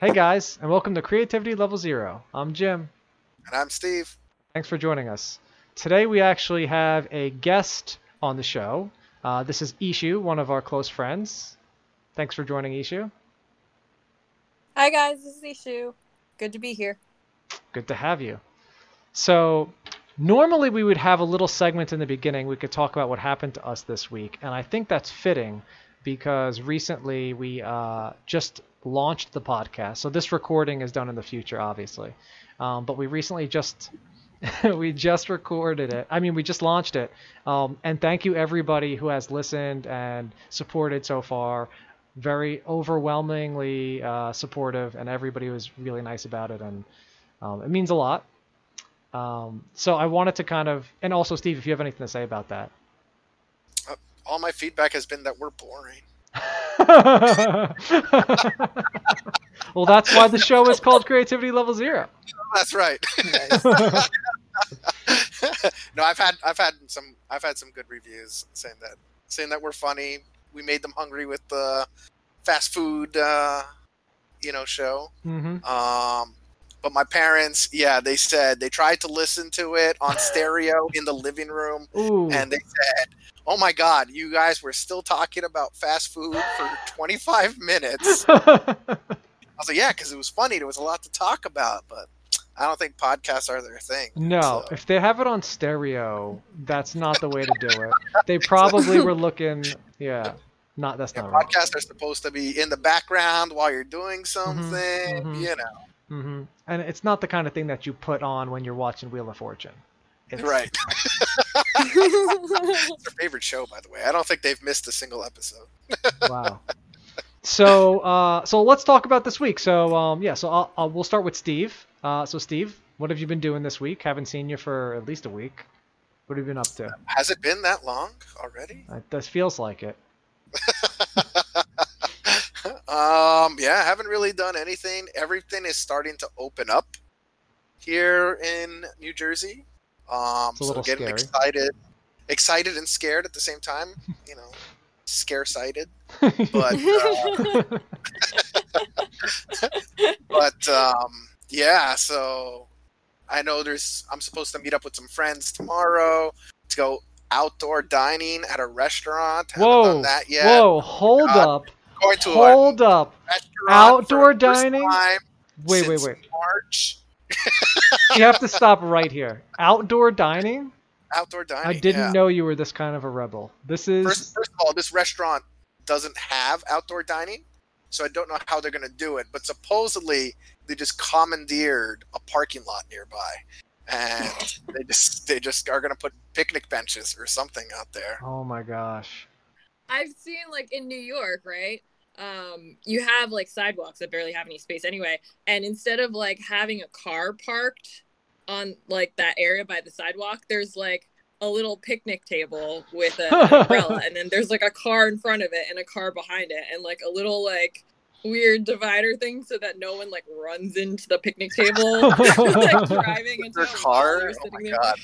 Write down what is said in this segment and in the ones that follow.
Hey guys, and welcome to Creativity Level Zero. I'm Jim. And I'm Steve. Thanks for joining us. Today we actually have a guest on the show. Uh, this is Ishu, one of our close friends. Thanks for joining, Ishu. Hi guys, this is Ishu. Good to be here. Good to have you. So, normally we would have a little segment in the beginning. We could talk about what happened to us this week, and I think that's fitting because recently we uh, just launched the podcast. So this recording is done in the future, obviously, um, but we recently just we just recorded it. I mean, we just launched it. Um, and thank you everybody who has listened and supported so far. Very overwhelmingly uh, supportive, and everybody was really nice about it, and um, it means a lot. Um, so I wanted to kind of, and also Steve, if you have anything to say about that. All my feedback has been that we're boring. well, that's why the show is called Creativity Level Zero. That's right. no, I've had I've had some I've had some good reviews saying that saying that we're funny. We made them hungry with the fast food, uh, you know, show. Mm-hmm. Um, but my parents, yeah, they said they tried to listen to it on stereo in the living room, Ooh. and they said, "Oh my God, you guys were still talking about fast food for 25 minutes." I was like, "Yeah, because it was funny. There was a lot to talk about, but I don't think podcasts are their thing." No, so. if they have it on stereo, that's not the way to do it. They probably were looking, yeah, not that's Yeah, not right. podcasts are supposed to be in the background while you're doing something, mhm. you know. Hmm And it's not the kind of thing that you put on when you're watching Wheel of Fortune. It's, Right. it's their favorite show, by the way. I don't think they've missed a single episode. Wow. So, uh, so let's talk about this week. So, um, yeah. So, I'll, I'll, we'll start with Steve. Uh, so, Steve, what have you been doing this week? Haven't seen you for at least a week. What have you been up to? Has it been that long already? It this feels like it. um, yeah, I haven't really done anything. Everything is starting to open up here in New Jersey. Um, so getting scary. excited, excited and scared at the same time. You know, scare sighted. But uh, but um, yeah, so I know there's. I'm supposed to meet up with some friends tomorrow to go outdoor dining at a restaurant. Haven't Whoa! done that yet. Whoa! Hold God. up! Going to a Hold up! Outdoor for the first dining? time Wait, wait, wait! March. You have to stop right here. Outdoor dining? Outdoor dining. I didn't yeah. know you were this kind of a rebel. This is First, first of all, this restaurant doesn't have outdoor dining, so I don't know how they're going to do it. But supposedly, they just commandeered a parking lot nearby, and they just they just are going to put picnic benches or something out there. oh my gosh. I've seen like in New York, right? Um, you have like sidewalks that barely have any space anyway, and instead of like having a car parked on like that area by the sidewalk, there's like a little picnic table with a- an umbrella, and then there's like a car in front of it and a car behind it, and like a little like weird divider thing so that no one like runs into the picnic table like driving into Their car. Oh sitting my there. god,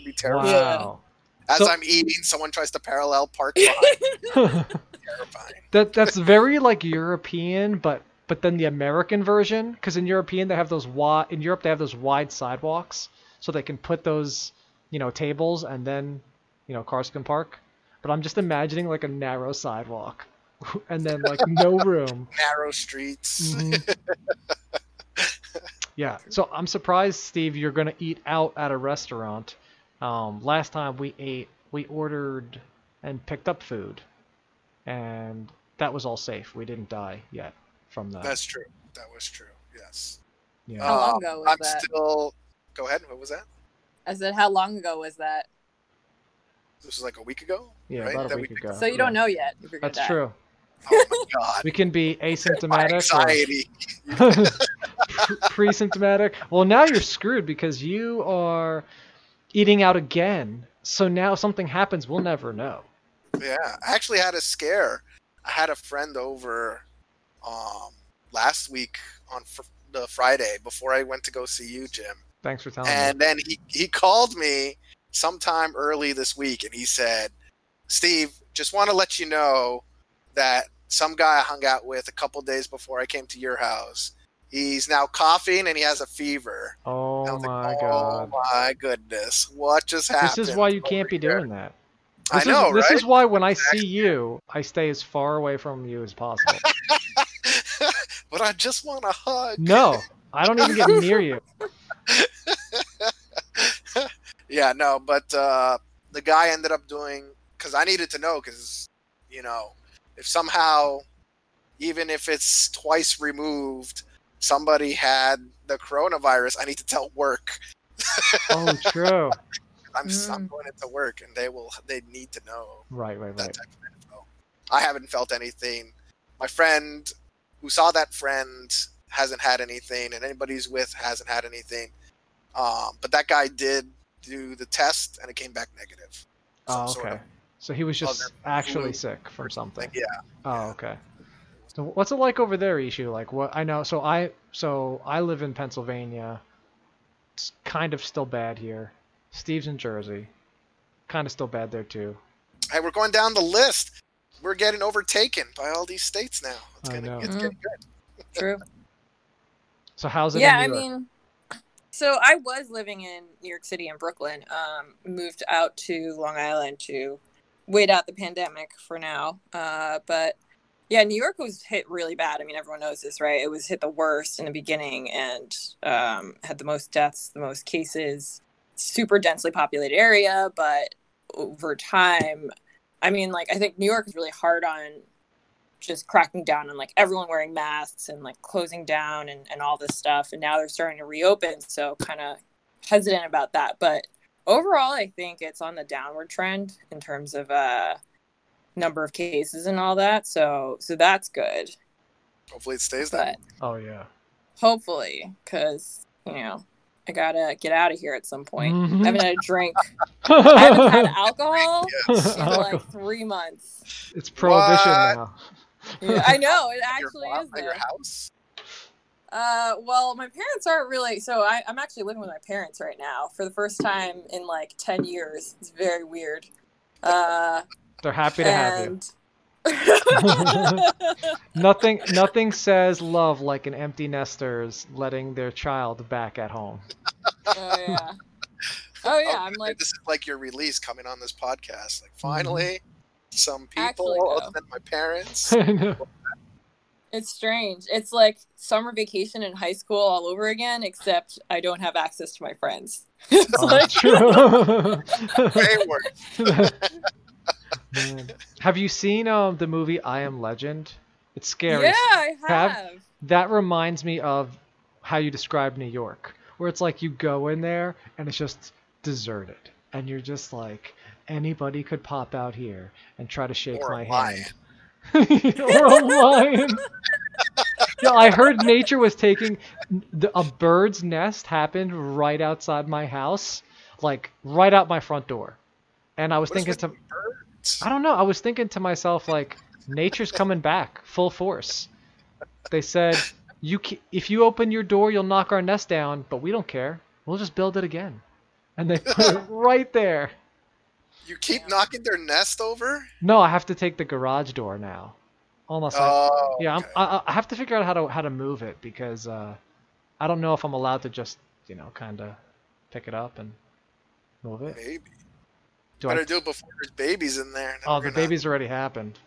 It'd be terrible. Wow. As So- I'm eating, someone tries to parallel park behind. Terrifying. that that's very like European, but but then the American version, because in European they have those wide in Europe they have those wide sidewalks, so they can put those you know tables and then you know cars can park. But I'm just imagining like a narrow sidewalk, and then like no room. Narrow streets. Mhm. yeah. So I'm surprised, Steve, you're gonna eat out at a restaurant. Um, last time we ate, we ordered and picked up food, and that was all safe. We didn't die yet from that. That's true. That was true. Yes. yeah. How long Um, ago was I'm that? still. Go ahead. What was that? I said, how long ago was that? This was like a week ago. Yeah, right? about a That week we- ago. So you don't know yet if you're That's die. true. Oh my god. We can be asymptomatic anxiety. or pre- pre-symptomatic. Well, now you're screwed because you are eating out again. So now if something happens, we'll never know. Yeah, I actually had a scare. I had a friend over um, last week on fr- the Friday before I went to go see you, Jim. Thanks for telling me. And then he, he called me sometime early this week and he said, Steve, just want to let you know that some guy I hung out with a couple days before I came to your house He's now coughing and he has a fever. Oh my like, god. Oh my goodness. What just happened? This is why you can't be here? doing that. I This know, is, This right? is why when I see you, I stay as far away from you as possible. but I just want a hug. No, I don't even get near you. yeah, no, but uh, the guy ended up doing because I needed to know because you know if somehow even if it's twice removed, somebody had the coronavirus, I need to tell work. Oh, true. I'm s I'm Mm. going into work, and they will they need to know Right, right, that right. type of info. I haven't felt anything. My friend who saw that friend hasn't had anything, and anybody who's with hasn't had anything. Um, but that guy did do the test, and it came back negative. Oh, Some sort okay. of- So he was just actually flu sick from something. Like, yeah, Oh, okay. So what's it like over there, Ishu? Like what I know. So I so I live in Pennsylvania. It's kind of still bad here. Steve's in Jersey. Kind of still bad there too. hey, we're going down the list. We're getting overtaken by all these states now. It's I gonna know. it's Mm. getting good. True. So how's it? yeah, I in New York? mean, so I was living in New York City and Brooklyn. Um, moved out to Long Island to wait out the pandemic for now. Uh, but yeah, New York was hit really bad. I mean, everyone knows this, right? It was hit the worst in the beginning and um, had the most deaths, the most cases. Super densely populated area, but over time, I mean, like I think New York is really hard on just cracking down on like everyone wearing masks and like closing down and, and all this stuff and now they're starting to reopen so kind of hesitant about that but overall i think it's on the downward trend in terms of uh number of cases and all that so so that's good Hopefully, it stays that. Oh yeah. hopefully because you know i gotta get out of here at some point Mhm. i haven't had a drink i haven't had alcohol Yes. in like three months it's prohibition What? now. yeah, i know it actually mom is at your house. Uh, well, my parents aren't really. So I, I'm actually living with my parents right now for the first time in like ten years. It's very weird. Uh, They're happy to have you. And Nothing nothing says love like an empty nesters letting their child back at home. oh yeah, oh yeah. I'm like, this is like your release coming on this podcast. Like mm-hmm. finally, some people Actually, though. other than my parents. it's strange. It's like summer vacation in high school all over again, except I don't have access to my friends. it's Oh, like, true. Way worse. Man. Have you seen um the movie I Am Legend? It's scary. yeah, I Have- have. That reminds me of how you describe New York, where it's like you go in there and it's just deserted, and you're just like anybody could pop out here and try to shake Or my a lion. hand. or a lion. yeah, I heard nature was taking the, a bird's nest happened right outside my house, like right out my front door, and I was What is thinking to birds? I don't know. I was thinking to myself like, nature's coming back full force. They said, you if you open your door, you'll knock our nest down, but we don't care. We'll just build it again. And they put it right there. You keep Yeah. knocking their nest over? No, I have to take the garage door now. Almost. like, Oh, yeah, okay. I'm, I, I have to figure out how to how to move it because uh, I don't know if I'm allowed to just you know kind of pick it up and move it. maybe. Do Better I? do it before there's babies in there. and Oh, the gonna- baby's already happened.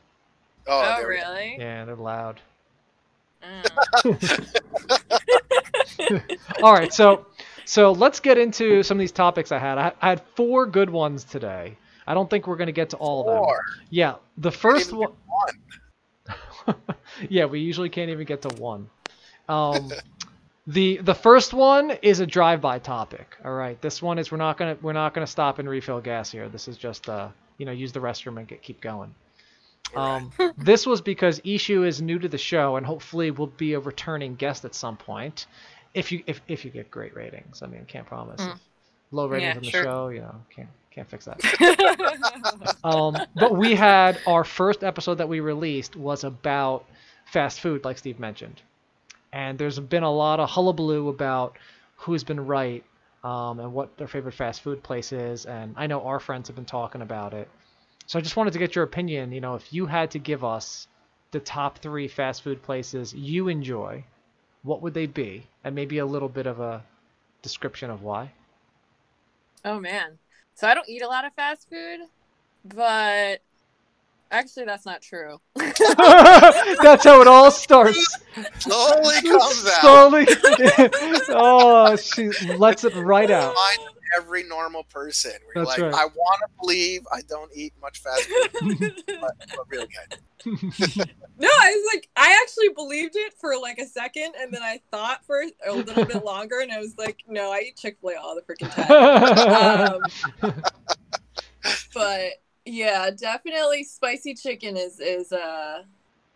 Oh, Oh, there we go. really? Yeah, they're loud. Mm. All right, so so let's get into some of these topics I had. I, I had four good ones today. I don't think we're going to get to all of them. Yeah, the first even one. yeah, we usually can't even get to one. Um, the the first one is a drive-by topic. All right, this one is we're not gonna we're not gonna stop and refill gas here. This is just uh you know use the restroom and get keep going. Um, this was because Ishu is new to the show and hopefully will be a returning guest at some point. If you if, if you get great ratings, I mean, can't promise. Mm. Low ratings Yeah, on the sure. show, you know, can't can't fix that. Um, but we had our first episode that we released was about fast food, like Steve mentioned, and there's been a lot of hullabaloo about who's been right um, and what their favorite fast food place is, and I know our friends have been talking about it. So I just wanted to get your opinion. You know, if you had to give us the top three fast food places you enjoy, what would they be? And maybe a little bit of a description of why. Oh man. So I don't eat a lot of fast food, but actually that's not true. That's how it all starts. Slowly comes out. Slowly. oh, she lets it right out. Mind every normal person. We're That's like, right. I want to believe I don't eat much fast food, but, but really good. No, I was like, I actually believed it for like a second, and then I thought for a little bit longer, and I was like, no, I eat Chick Fil A all the freaking time. Um, but yeah, definitely spicy chicken is is uh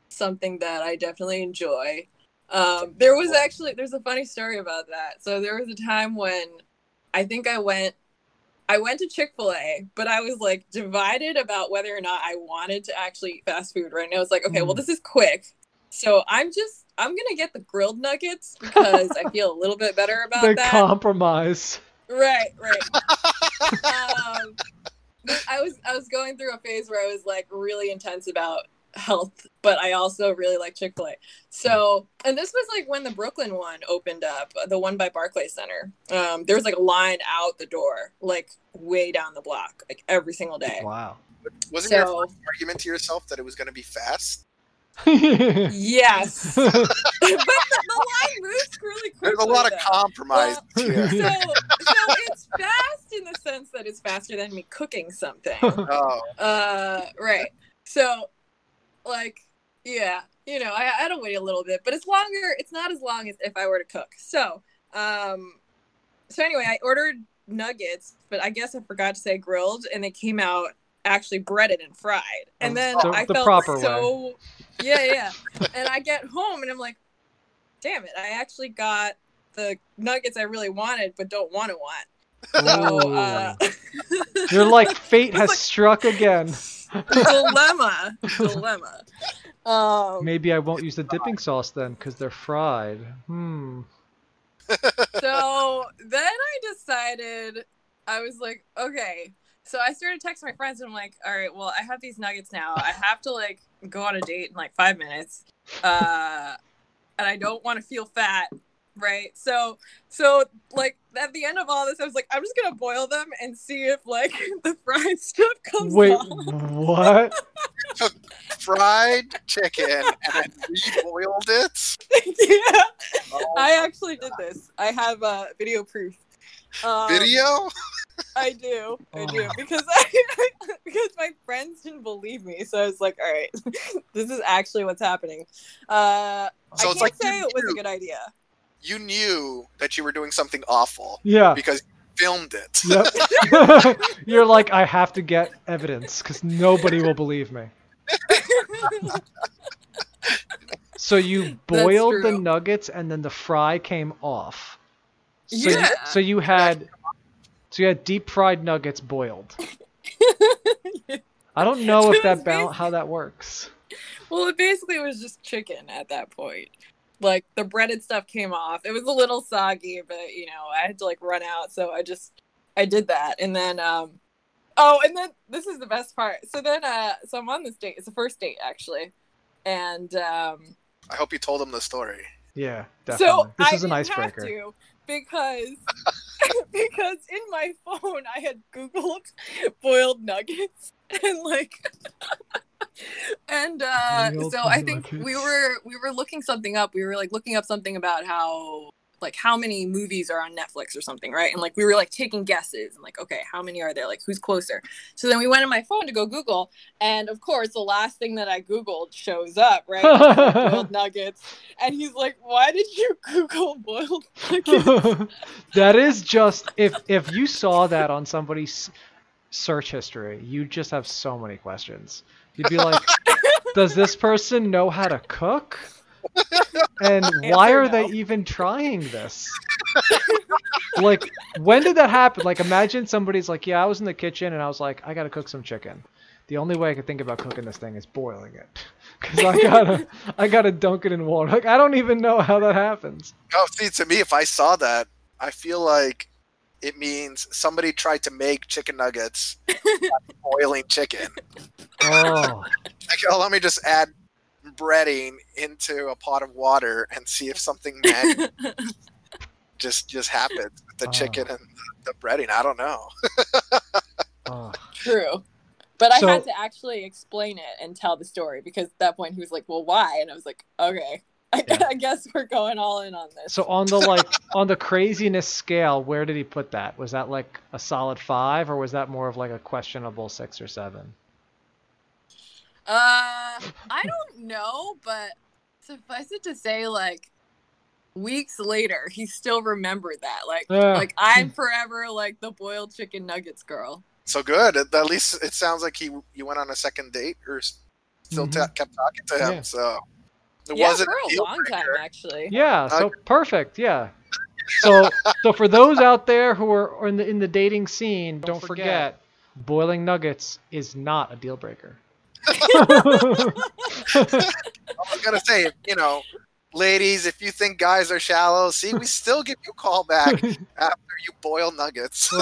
something that I definitely enjoy. Um, there was actually there's a funny story about that. So there was a time when I think I went I went to Chick Fil A, but I was like divided about whether or not I wanted to actually eat fast food. Right now, it's like, okay, well, Mm. this is quick, so I'm just I'm gonna get the grilled nuggets because I feel a little bit better about the that. compromise. Right, right. um, I was I was going through a phase where I was like really intense about health, but I also really like Chick Fil A. So, and this was like when the Brooklyn one opened up, the one by Barclays Center. Um, there was like a line out the door, like way down the block, like every single day. Wow. Wasn't your So first argument to yourself that it was going to be fast? Yes, but the, the line moves really quickly. There's a lot of though. compromise here. So, so it's fast in the sense that it's faster than me cooking something. Oh, Uh, right. So, like, yeah, you know, I, I had to wait a little bit, but it's longer. It's not as long as if I were to cook. So, um, so anyway, I ordered nuggets, but I guess I forgot to say grilled, and they came out actually breaded and fried. And then The- I the felt proper so, yeah, yeah. and I get home and I'm like, damn it, I actually got the nuggets I really wanted, but don't want to want. So, uh, You're like fate has like- struck again. dilemma, dilemma. Um, Maybe I won't use the dipping sauce then because they're fried. Hmm. so then I decided I was like, okay. So I started texting my friends and I'm like, all right, well, I have these nuggets now. I have to like go on a date in like five minutes. Uh and I don't want to feel fat. Right. So so like at the end of all this, I was like, I'm just gonna boil them and see if like the fried stuff comes Wait, off. what? fried chicken and then reboiled it. yeah. Oh, I actually did this. I have uh video proof. Um, video? I do, I do, Oh. because I because my friends didn't believe me, so I was like, "All right, this is actually what's happening." Uh, So I it's can't like say it was a good idea. You knew that you were doing something awful Yeah. because you filmed it. Yep. You're like, I have to get evidence because nobody will believe me. So you boiled the nuggets and then the fry came off. So You, Yeah. so you had, so you had deep fried nuggets boiled. I don't know if that was bal- how that works. well, it basically was just chicken at that point. Like the breaded stuff came off. It was a little soggy, but you know, I had to like run out, so I just I did that, and then um, oh, and then this is the best part. So then uh, so I'm on this date. It's the first date actually, and um. I hope you told him the story. Yeah, definitely. So this I is an icebreaker. Because because in my phone I had Googled boiled nuggets and like and uh so I think we were we were looking something up. We were like looking up something about how like how many movies are on Netflix or something, right? And like we were like taking guesses and like, okay, how many are there? Like who's closer? So then we went on my phone to go Google, and of course the last thing that I Googled shows up, right? boiled nuggets. And he's like, Why did you Google boiled nuggets? that is just if if you saw that on somebody's search history, you just have so many questions. You'd be like, "Does this person know how to cook?" And why Answer are they even trying this? like, when did that happen? Like, imagine somebody's like, "Yeah, I was in the kitchen and I was like, I gotta cook some chicken. The only way I could think about cooking this thing is boiling it, because I gotta, I gotta dunk it in water. Like, I don't even know how that happens. Oh, see, to me, if I saw that, I feel like it means somebody tried to make chicken nuggets boiling chicken. Oh. Like, oh, let me just add breading into a pot of water and see if something magic just just happens with the Oh. chicken and the, the breading. I don't know. Oh. True. But I So- had to actually explain it and tell the story because at that point he was like, "Well, why?" And I was like, "Okay, I, Yeah. I guess we're going all in on this." So on the like on the craziness scale, where did he put that? Was that like a solid five, or was that more of like a questionable six or seven? Uh, I don't know, but suffice it to say, like weeks later, he still remembered that. Like, Yeah. like I'm forever like the boiled chicken nuggets girl. So good. At at least it sounds like he you went on a second date or s- still Mhm. ta- kept talking to him. Yeah. So it yeah, wasn't for a a deal long time actually. Yeah, so perfect. Yeah. So so for those out there who are in the in the dating scene, don't, forget, boiling nuggets is not a deal breaker. I was gonna say, you know, ladies, if you think guys are shallow, see, we still give you a call back after you boil nuggets.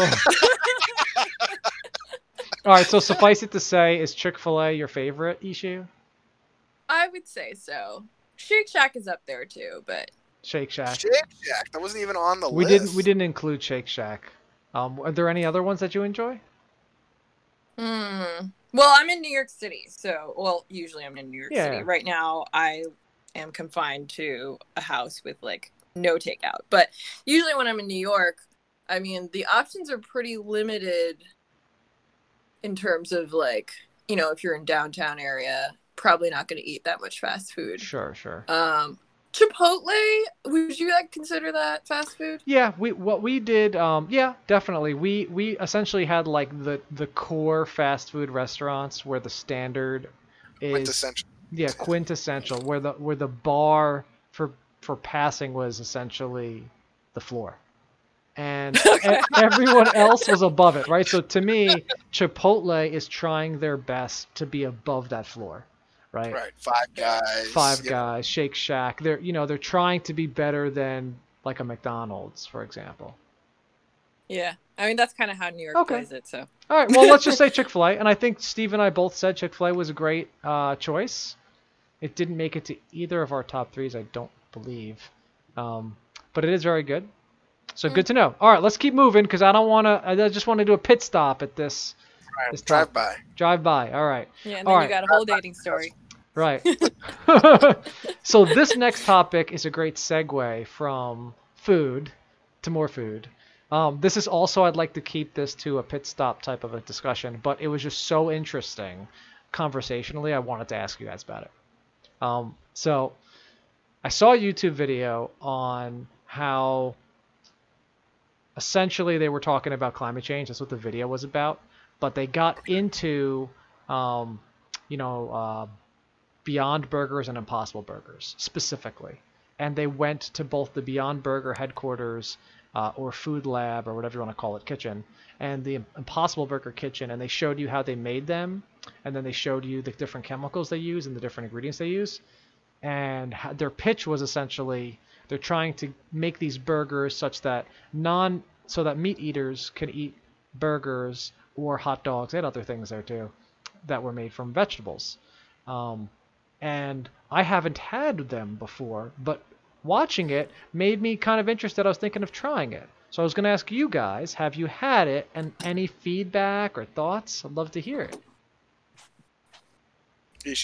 All right, so suffice it to say, is Chick Fil A your favorite, Ishu? I would say so. Shake Shack is up there too, but Shake Shack. Shake Shack, that wasn't even on the We list. didn't we didn't include Shake Shack. Um, are there any other ones that you enjoy? Hmm. Well, I'm in New York City, so well, usually I'm in New York Yeah. City. Right now, I am confined to a house with like no takeout. But usually, when I'm in New York, I mean, the options are pretty limited in terms of like, you know, if you're in downtown area, probably not going to eat that much fast food. Sure, sure. Um, Chipotle, would you like consider that fast food? Yeah, we what we did, um, yeah, definitely. We we essentially had like the the core fast food restaurants where the standard is quintessential. yeah quintessential, where the where the bar for for passing was essentially the floor, and e- everyone else was above it, right? So to me, Chipotle is trying their best to be above that floor, right? Right, Five Guys. Five you Guys, Shake Shack. They're you know they're trying to be better than like a McDonald's, for example. Yeah, I mean that's kind of how New York Okay. plays it. So All right, well let's just say Chick Fil A, and I think Steve and I both said Chick Fil A was a great uh, choice. It didn't make it to either of our top threes, I don't believe, um, but it is very good. So good to know. All right, let's keep moving because I don't want to. I just want to do a pit stop at this right, This drive top- by. drive by. All right. yeah, and All then right. you got a whole dating story. Right. so this next topic is a great segue from food to more food. Um, this is also I'd like to keep this to a pit stop type of a discussion, but it was just so interesting conversationally. I wanted to ask you guys about it. Um, so I saw a YouTube video on how essentially they were talking about climate change. That's what the video was about. But they got into, um, you know, uh, Beyond Burgers and Impossible Burgers specifically. And they went to both the Beyond Burger headquarters uh, or food lab or whatever you want to call it, kitchen, and the Impossible Burger kitchen, and they showed you how they made them, and then they showed you the different chemicals they use and the different ingredients they use. And ho- their pitch was essentially they're trying to make these burgers such that non so that meat eaters can eat burgers or hot dogs. and other things there too that were made from vegetables. Um, and I haven't had them before, but watching it made me kind of interested. I was thinking of trying it. So I was going to ask you guys, have you had it and any feedback or thoughts? I'd love to hear it.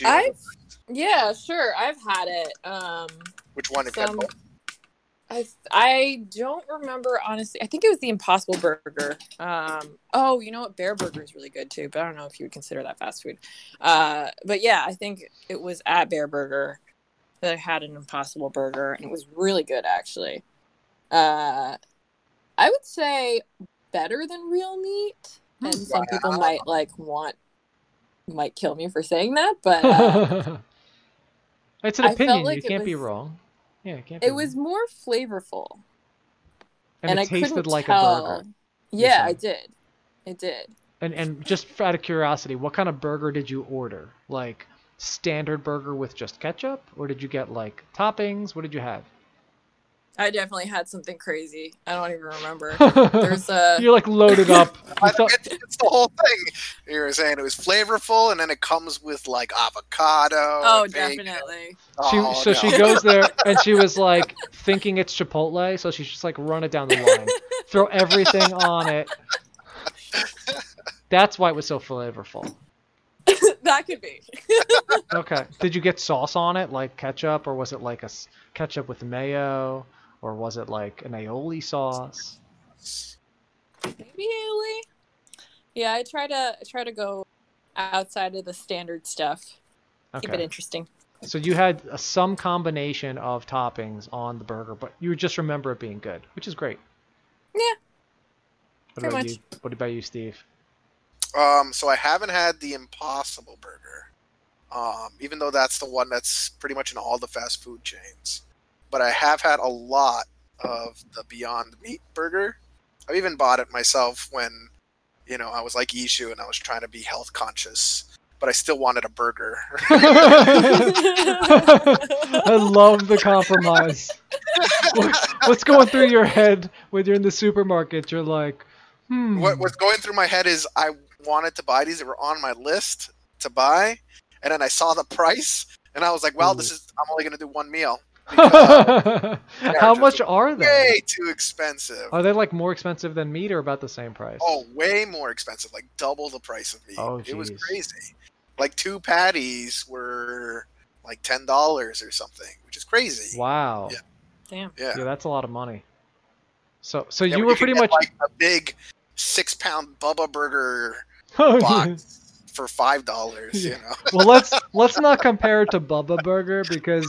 I've yeah, sure, I've had it. Um, Which one? If you had some both? I I don't remember honestly. I think it was the Impossible Burger. Um, oh, you know what? Bareburger is really good too, but I don't know if you would consider that fast food. Uh, but yeah, I think it was at Bareburger that I had an Impossible Burger, and it was really good actually. Uh, I would say better than real meat, and some people might like want might kill me for saying that, but uh, it's an I opinion. like you it can't be wrong. Yeah, it can't it was more flavorful. and, and it I tasted couldn't like tell. a burger. Yeah, I did. It did. And and just out of curiosity, what kind of burger did you order? Like standard burger with just ketchup, or did you get like toppings? What did you have? I definitely had something crazy. I don't even remember. There's a You're like loaded up. I, thought- it's, it's the whole thing. You were saying it was flavorful, and then it comes with like avocado. oh, and bacon. definitely. she, Oh, so no. she goes there and she was like thinking it's Chipotle, so she's just like run it down the line, throw everything on it. That's why it was so flavorful. that could be. Okay. Did you get sauce on it, like ketchup, or was it like a ketchup with mayo, or was it like an aioli sauce? Maybe aioli. Yeah, I try to I try to go outside of the standard stuff. Keep it interesting. So you had uh, some combination of toppings on the burger, but you just remember it being good, which is great. Yeah. What Pretty about much. you? What about you, Steve? Um, so I haven't had the Impossible Burger, um, even though that's the one that's pretty much in all the fast food chains. But I have had a lot of the Beyond Meat Burger. I've even bought it myself when, you know, I was like Ishu and I was trying to be health conscious, but I still wanted a burger. I love the compromise. What's going through your head when you're in the supermarket? You're like, hmm. what what's going through my head is I wanted to buy these; they were on my list to buy, and then I saw the price, and I was like, "Well, this is I'm only going to do one meal." Because How much are they? way too expensive. Are they like more expensive than meat or about the same price? Oh, way more expensive, like double the price of meat. Oh, it was crazy. Like two patties were like ten dollars or something, which is crazy. wow. Yeah. Damn. Yeah, Yeah, that's a lot of money. So, so Yeah, you were could pretty much. like a big six pound Bubba burger Oh, box for five dollars. Yeah. You know, well, let's let's not compare it to Bubba Burger because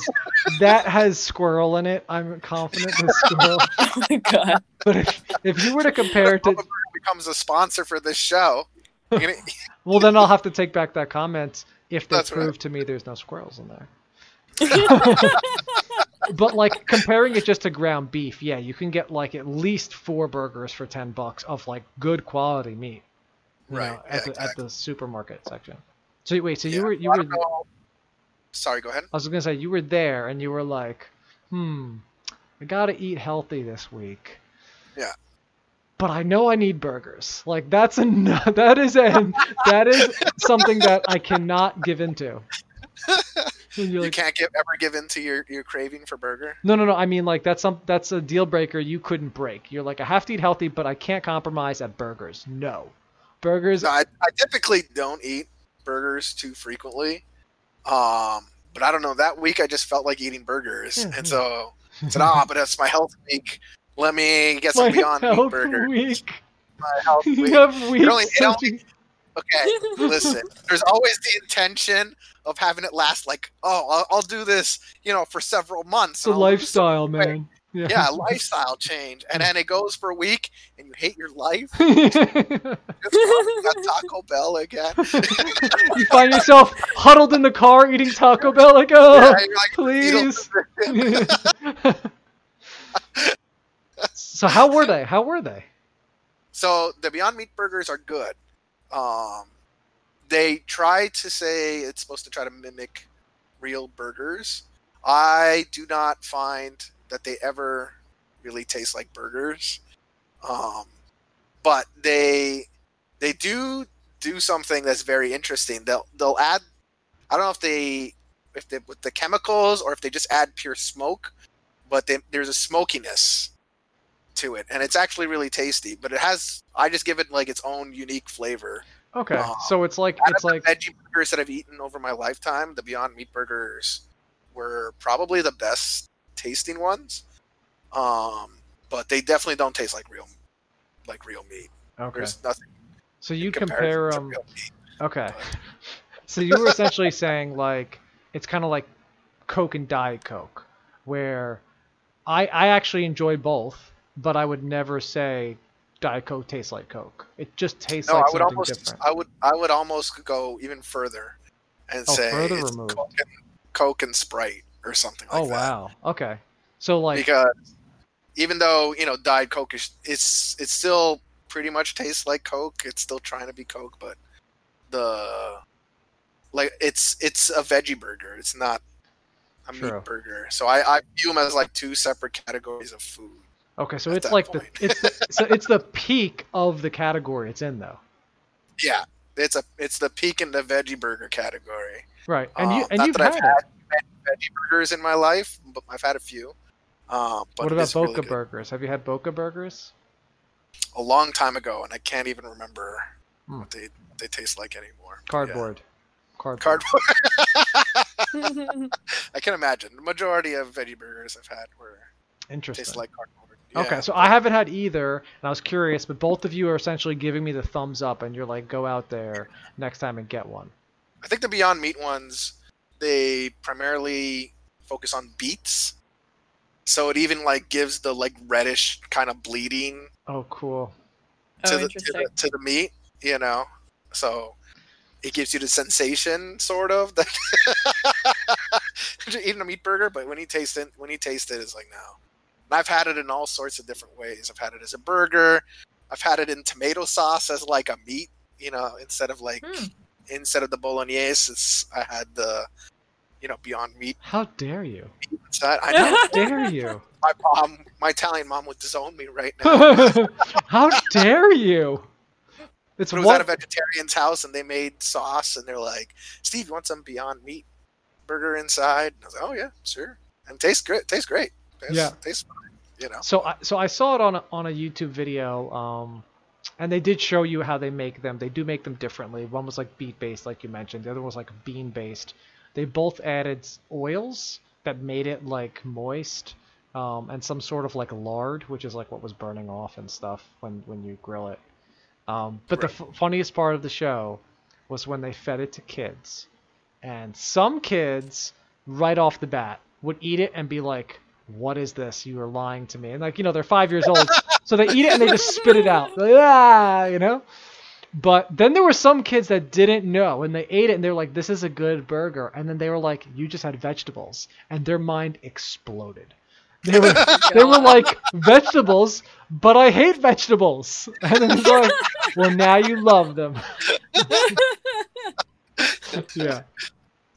that has squirrel in it. I'm confident with squirrel. Oh my god. But if, if you were to compare it to, Bubba Burger becomes a sponsor for this show. Gonna- well, then I'll have to take back that comment if they That's right. prove to me there's no squirrels in there. But like comparing it just to ground beef, yeah, you can get like at least four burgers for ten bucks of like good quality meat. Right, know, yeah, at the at the supermarket section. So wait, so you were you were. Sorry, go ahead. I was gonna say you were there and you were like, hmm, I gotta eat healthy this week. Yeah. But I know I need burgers. Like that's a that is a that is something that I cannot give into. You're you like, can't give, ever give in to your, your craving for burger. no, no, no. I mean, like that's some that's a deal breaker you couldn't break. You're like, I have to eat healthy, but I can't compromise at burgers. No, burgers. I, I typically don't eat burgers too frequently. Um, but I don't know. That week I just felt like eating burgers, Yeah, and so I said, "Ah, but it's my health week. Let me get some My Beyond Meat burger." week. My health week. only- it only- Okay, listen. There's always the intention of having it last. Like, oh, I'll, I'll do this, you know, for several months. it's a and I'll lose some lifestyle, man. Yeah. Yeah, lifestyle change, and then it goes for a week, and you hate your life. Taco Bell again. You find yourself huddled in the car eating Taco Bell, like, oh, Yeah, like, please. So how were they? How were they? So the Beyond Meat burgers are good. Um, they try to say it's supposed to try to mimic real burgers. I do not find that they ever really taste like burgers. Um, but they they do do something that's very interesting. They'll they'll add. I don't know if they if they with the chemicals or if they just add pure smoke, but they, there's a smokiness to it, and it's actually really tasty. But it has I just give it like its own unique flavor. Okay, Um, so it's like it's like veggie burgers that I've eaten over my lifetime, the Beyond Meat burgers were probably the best tasting ones. Um, but they definitely don't taste like real, like real meat. okay. There's nothing. So you compare them. real. Okay. So you were essentially saying like it's kind of like Coke and Diet Coke, where I I actually enjoy both, but I would never say Diet Coke tastes like Coke. It just tastes No, like I would something almost, different. I would, I would almost go even further and Oh, say further it's. Coke and, Coke and Sprite or something like that. oh that. wow. Okay. So like because even though you know Diet Coke is it's it still pretty much tastes like Coke. It's still trying to be Coke, but the like it's it's a veggie burger. It's not a True. meat burger. So I, I view them as like two separate categories of food. Okay, so it's like point. the it's the, so it's the peak of the category it's in though. Yeah, it's a it's the peak in the veggie burger category. Right. And you Um, and you've had, had it. Veggie burgers in my life, but I've had a few. Um, but What about really Boca good. burgers? Have you had Boca burgers? A long time ago, and I can't even remember Hmm. what they what they taste like anymore. Yeah. Cardboard. Cardboard. Cardboard. I can imagine. The majority of veggie burgers I've had were Interesting. taste like cardboard. Okay, Yeah. so I haven't had either, and I was curious, but both of you are essentially giving me the thumbs up, and you're like, go out there next time and get one. I think the Beyond Meat ones, they primarily focus on beets. So it even like gives the like reddish kind of bleeding Oh, cool. to, oh, the, to, the, to the meat, you know. So it gives you the sensation, sort of, that eating a meat burger. But when you taste it, when you taste it, it's like no. And I've had it in all sorts of different ways. I've had it as a burger. I've had it in tomato sauce as like a meat, you know, instead of like Hmm. Instead of the bolognese, it's, I had the you know Beyond Meat How dare you? inside. I know How dare you? my mom, my Italian mom would disown me right now. How dare you? It's But it was one. at a vegetarian's house and they made sauce and they're like, Steve, you want some Beyond Meat burger inside? And I was like, oh yeah, sure. And tastes great. Tastes great. Tastes, Yeah. Tastes fine. You know. So I so I saw it on a, on a YouTube video, um, and they did show you how they make them. They do make them differently. One was like beet based, like you mentioned. The other was like bean based. They both added oils that made it like moist, um, and some sort of like lard, which is like what was burning off and stuff when when you grill it. Um, but the f- funniest part of the show was when they fed it to kids, and some kids right off the bat would eat it and be like, "What is this? You are lying to me!" And like you know they're five years old, so they eat it and they just spit it out, like, ah, you know. But then there were some kids that didn't know, and they ate it and they were like, "This is a good burger," and then they were like, "You just had vegetables," and their mind exploded. They were they were like vegetables, but I hate vegetables. And then it's like, well, now you love them. yeah.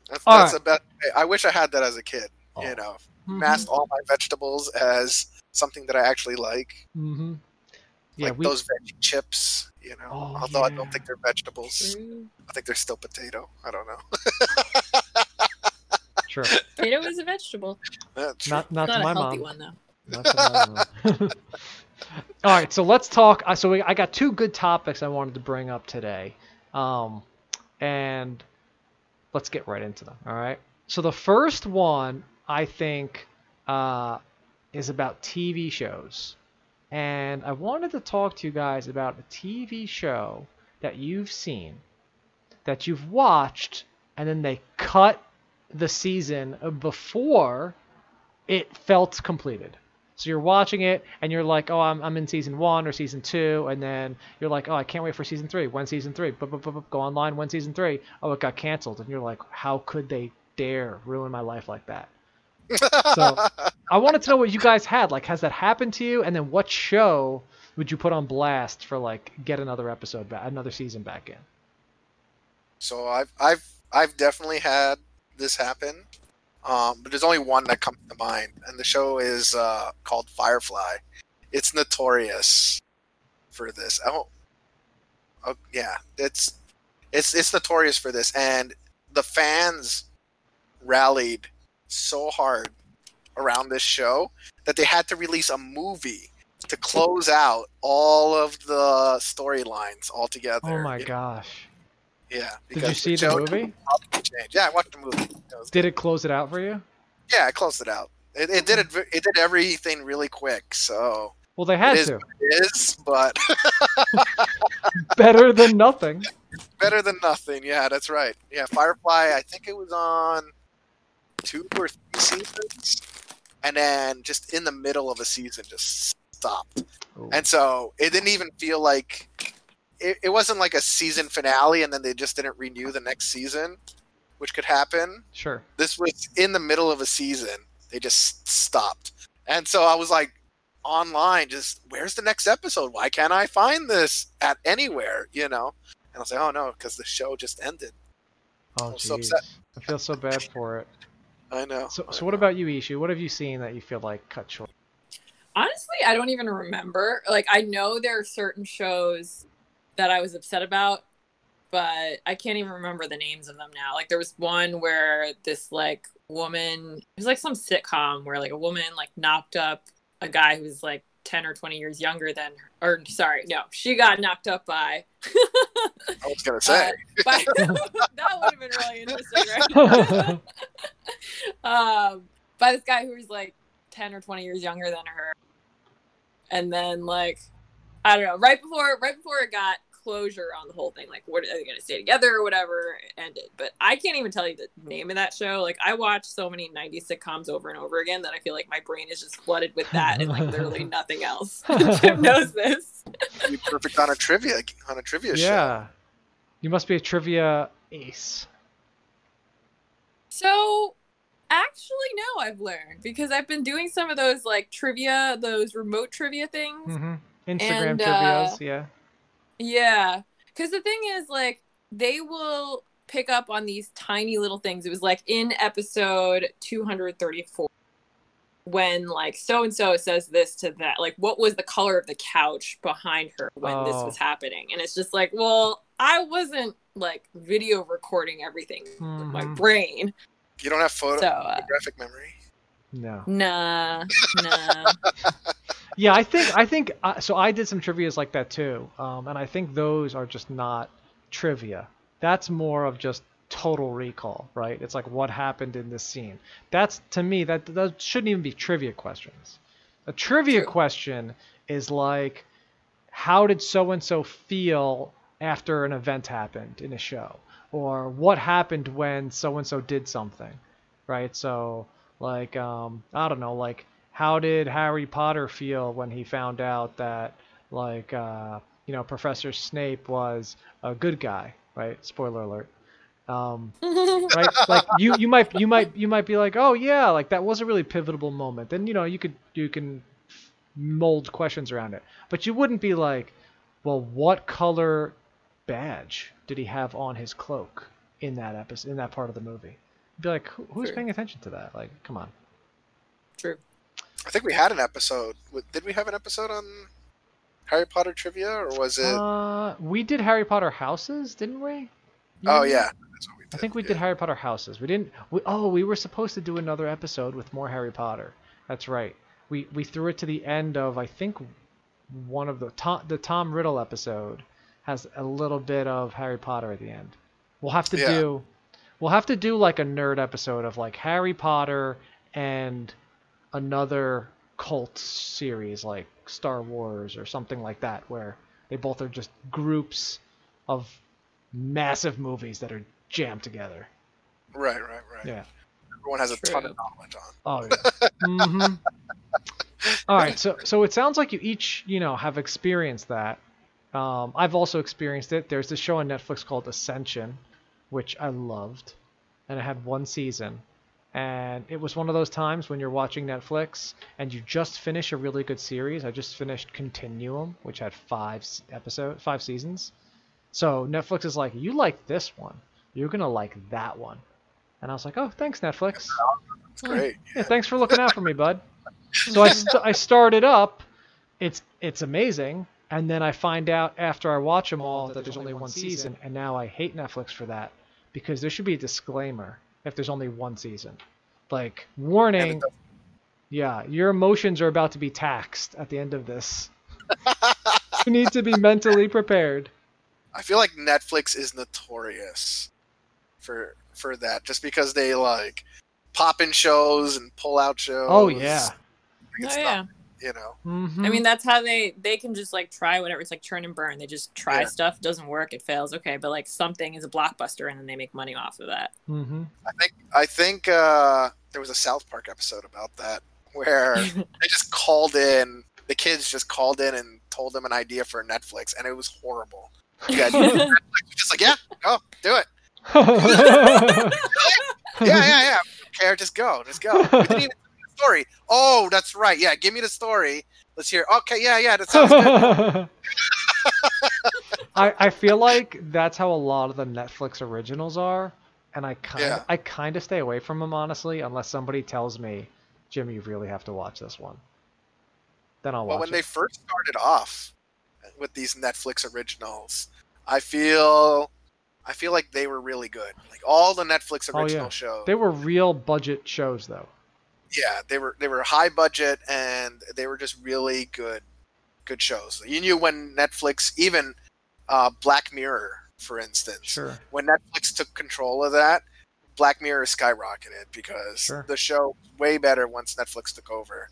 That's, that's right. the best. I wish I had that as a kid. You know, masked all my vegetables as something that I actually like. Mm-hmm. Yeah, like we. those veggie chips. You know, Oh, although I don't think they're vegetables. True. I think they're still potato. I don't know. Sure. Potato is a vegetable. That's. Not not Not to a my mom. one though. Not to my mom. All right, so let's talk. uh, So we, I got two good topics I wanted to bring up today, um, and let's get right into them. All right. So the first one I think uh, is about TV shows, and I wanted to talk to you guys about a TV show that you've seen, that you've watched, and then they cut the season before it felt completed. So you're watching it and you're like, oh, I'm, I'm in season one or season two, and then you're like, oh, I can't wait for season three. When season three? Bup, bup, bup, Go online. When season three? Oh, it got canceled, and you're like, how could they dare ruin my life like that? So I wanted to know what you guys had. Like, has that happened to you? And then what show would you put on blast for like get another episode back, another season back in? So I've I've I've definitely had this happen, um, but there's only one that comes to mind, and the show is uh, called Firefly. It's notorious for this. Oh, oh yeah, it's it's it's notorious for this, and the fans rallied so hard around this show that they had to release a movie to close out all of the storylines altogether. Oh my gosh! Yeah. Did you see the show movie? Yeah, I watched the movie. Did it close it out for you? yeah, I closed it out. It, it did it. It did everything really quick. So Well, they had is- to. it is, but Better than nothing. better than nothing. Yeah, that's right. Yeah, Firefly. I think it was on two or three seasons, and then just in the middle of a season, just stopped. Ooh. And so it didn't even feel like it, it wasn't like a season finale, and then they just didn't renew the next season, which could happen. Sure. this was in the middle of a season. They just stopped. And so I was like online, just where's the next episode? Why can't I find this at anywhere? You know? And I was like, oh no, because the show just ended. Oh, I'm so upset. I feel so bad for it. I know. So, I so what know. about you, Ishu? What have you seen that you feel like cut short? Honestly, I don't even remember. Like, I know there are certain shows that I was upset about, but I can't even remember the names of them now. Like, there was one where this like woman, it was like some sitcom where like a woman like knocked up a guy who was like 10 or 20 years younger than her or sorry no she got knocked up by. I was gonna say. by that would have been really interesting right? Um by this guy who was like 10 or 20 years younger than her. And then like i don't know right before right before it got closure on the whole thing like what are they gonna stay together or whatever it ended but i can't even tell you the name of that show like i watch so many 90s sitcoms over and over again that i feel like my brain is just flooded with that and like literally nothing else Jim knows this You'd be perfect on a trivia on a trivia show. yeah. You must be a trivia ace. So actually no, I've learned because I've been doing some of those like trivia, those remote trivia things. hmm Instagram And, trivias, uh, yeah. Yeah. Cuz the thing is like they will pick up on these tiny little things. It was like in episode 234 when like so and so says this to that. Like what was the color of the couch behind her when this Oh. was happening? And it's just like, well, I wasn't like video recording everything with my Mhm. brain. You don't have photo So uh, photographic memory. No. Nah, nah. Yeah, I think I think uh, so. I did some trivia's like that too, um, and I think those are just not trivia. That's more of just total recall, right? It's like what happened in this scene. That's to me that that shouldn't even be trivia questions. A trivia True. question is like, how did so and so feel after an event happened in a show, or what happened when so and so did something, right? So like um, I don't know, like how did Harry Potter feel when he found out that like uh, you know Professor Snape was a good guy, right? Spoiler alert. Um, right? Like you, you might, you might, you might be like, oh yeah, like that was a really pivotal moment. Then you know you could, you can mold questions around it, but you wouldn't be like, well, what color badge did he have on his cloak in that episode, in that part of the movie? You'd be like, Who, who's True. paying attention to that? Like, come on. True. I think we had an episode. Did we have an episode on Harry Potter trivia, or was it? Uh, we did Harry Potter houses, didn't we? You oh and yeah, that's what we did. I think we yeah. did Harry Potter houses. We didn't. We, oh, we were supposed to do another episode with more Harry Potter. That's right. We we threw it to the end of I think one of the Tom the Tom Riddle episode has a little bit of Harry Potter at the end. We'll have to Yeah. do we'll have to do like a nerd episode of like Harry Potter and another cult series like Star Wars or something like that where they both are just groups of massive movies that are jammed together. Right, right, right. Yeah. Everyone has a ton of knowledge on. Oh yeah. hmm All right. So so it sounds like you each you know have experienced that. Um, I've also experienced it. There's this show on Netflix called Ascension, which I loved, and it had one season. And it was one of those times when you're watching Netflix and you just finish a really good series. I just finished Continuum, which had five episodes, five seasons. So Netflix is like, you like this one, you're gonna like that one. And I was like, oh, thanks Netflix. It's great. Yeah, thanks for looking out for me, bud. So I, st- I started up. It's it's amazing, and then I find out after I watch them all that there's only one season, and now I hate Netflix for that because there should be a disclaimer if there's only one season, like warning. Yeah, your emotions are about to be taxed at the end of this. you need to be mentally prepared. I feel like Netflix is notorious for for that, just because they like pop in shows and pull out shows. Oh yeah. It's oh not- yeah. You know. hmm I mean, that's how they they can just like try whatever. It's like churn and burn. They just try Yeah. stuff, doesn't work, it fails. Okay, but like something is a blockbuster, and then they make money off of that. hmm I think I think uh, there was a South Park episode about that where they just called in. The kids just called in and told them an idea for Netflix, and it was horrible. Yeah, just like yeah, go do it. Yeah, yeah, yeah. Don't care, just go, just go. We didn't even do the story. Oh, that's right. Yeah, give me the story. Let's hear. Okay, yeah, yeah, that sounds good. I, I feel like that's how a lot of the Netflix originals are. and I kind Yeah. I kind of stay away from them honestly, unless somebody tells me, Jim, you really have to watch this one. Then I'll Well, watch Well, when it. they first started off with these Netflix originals, I feel I feel like they were really good. Like all the Netflix Oh, original yeah. shows. They were real budget shows though. Yeah, they were they were high budget and they were just really good good shows. You knew when Netflix even uh, Black Mirror, for instance, Sure. when Netflix took control of that, Black Mirror skyrocketed because Sure. the show way better once Netflix took over.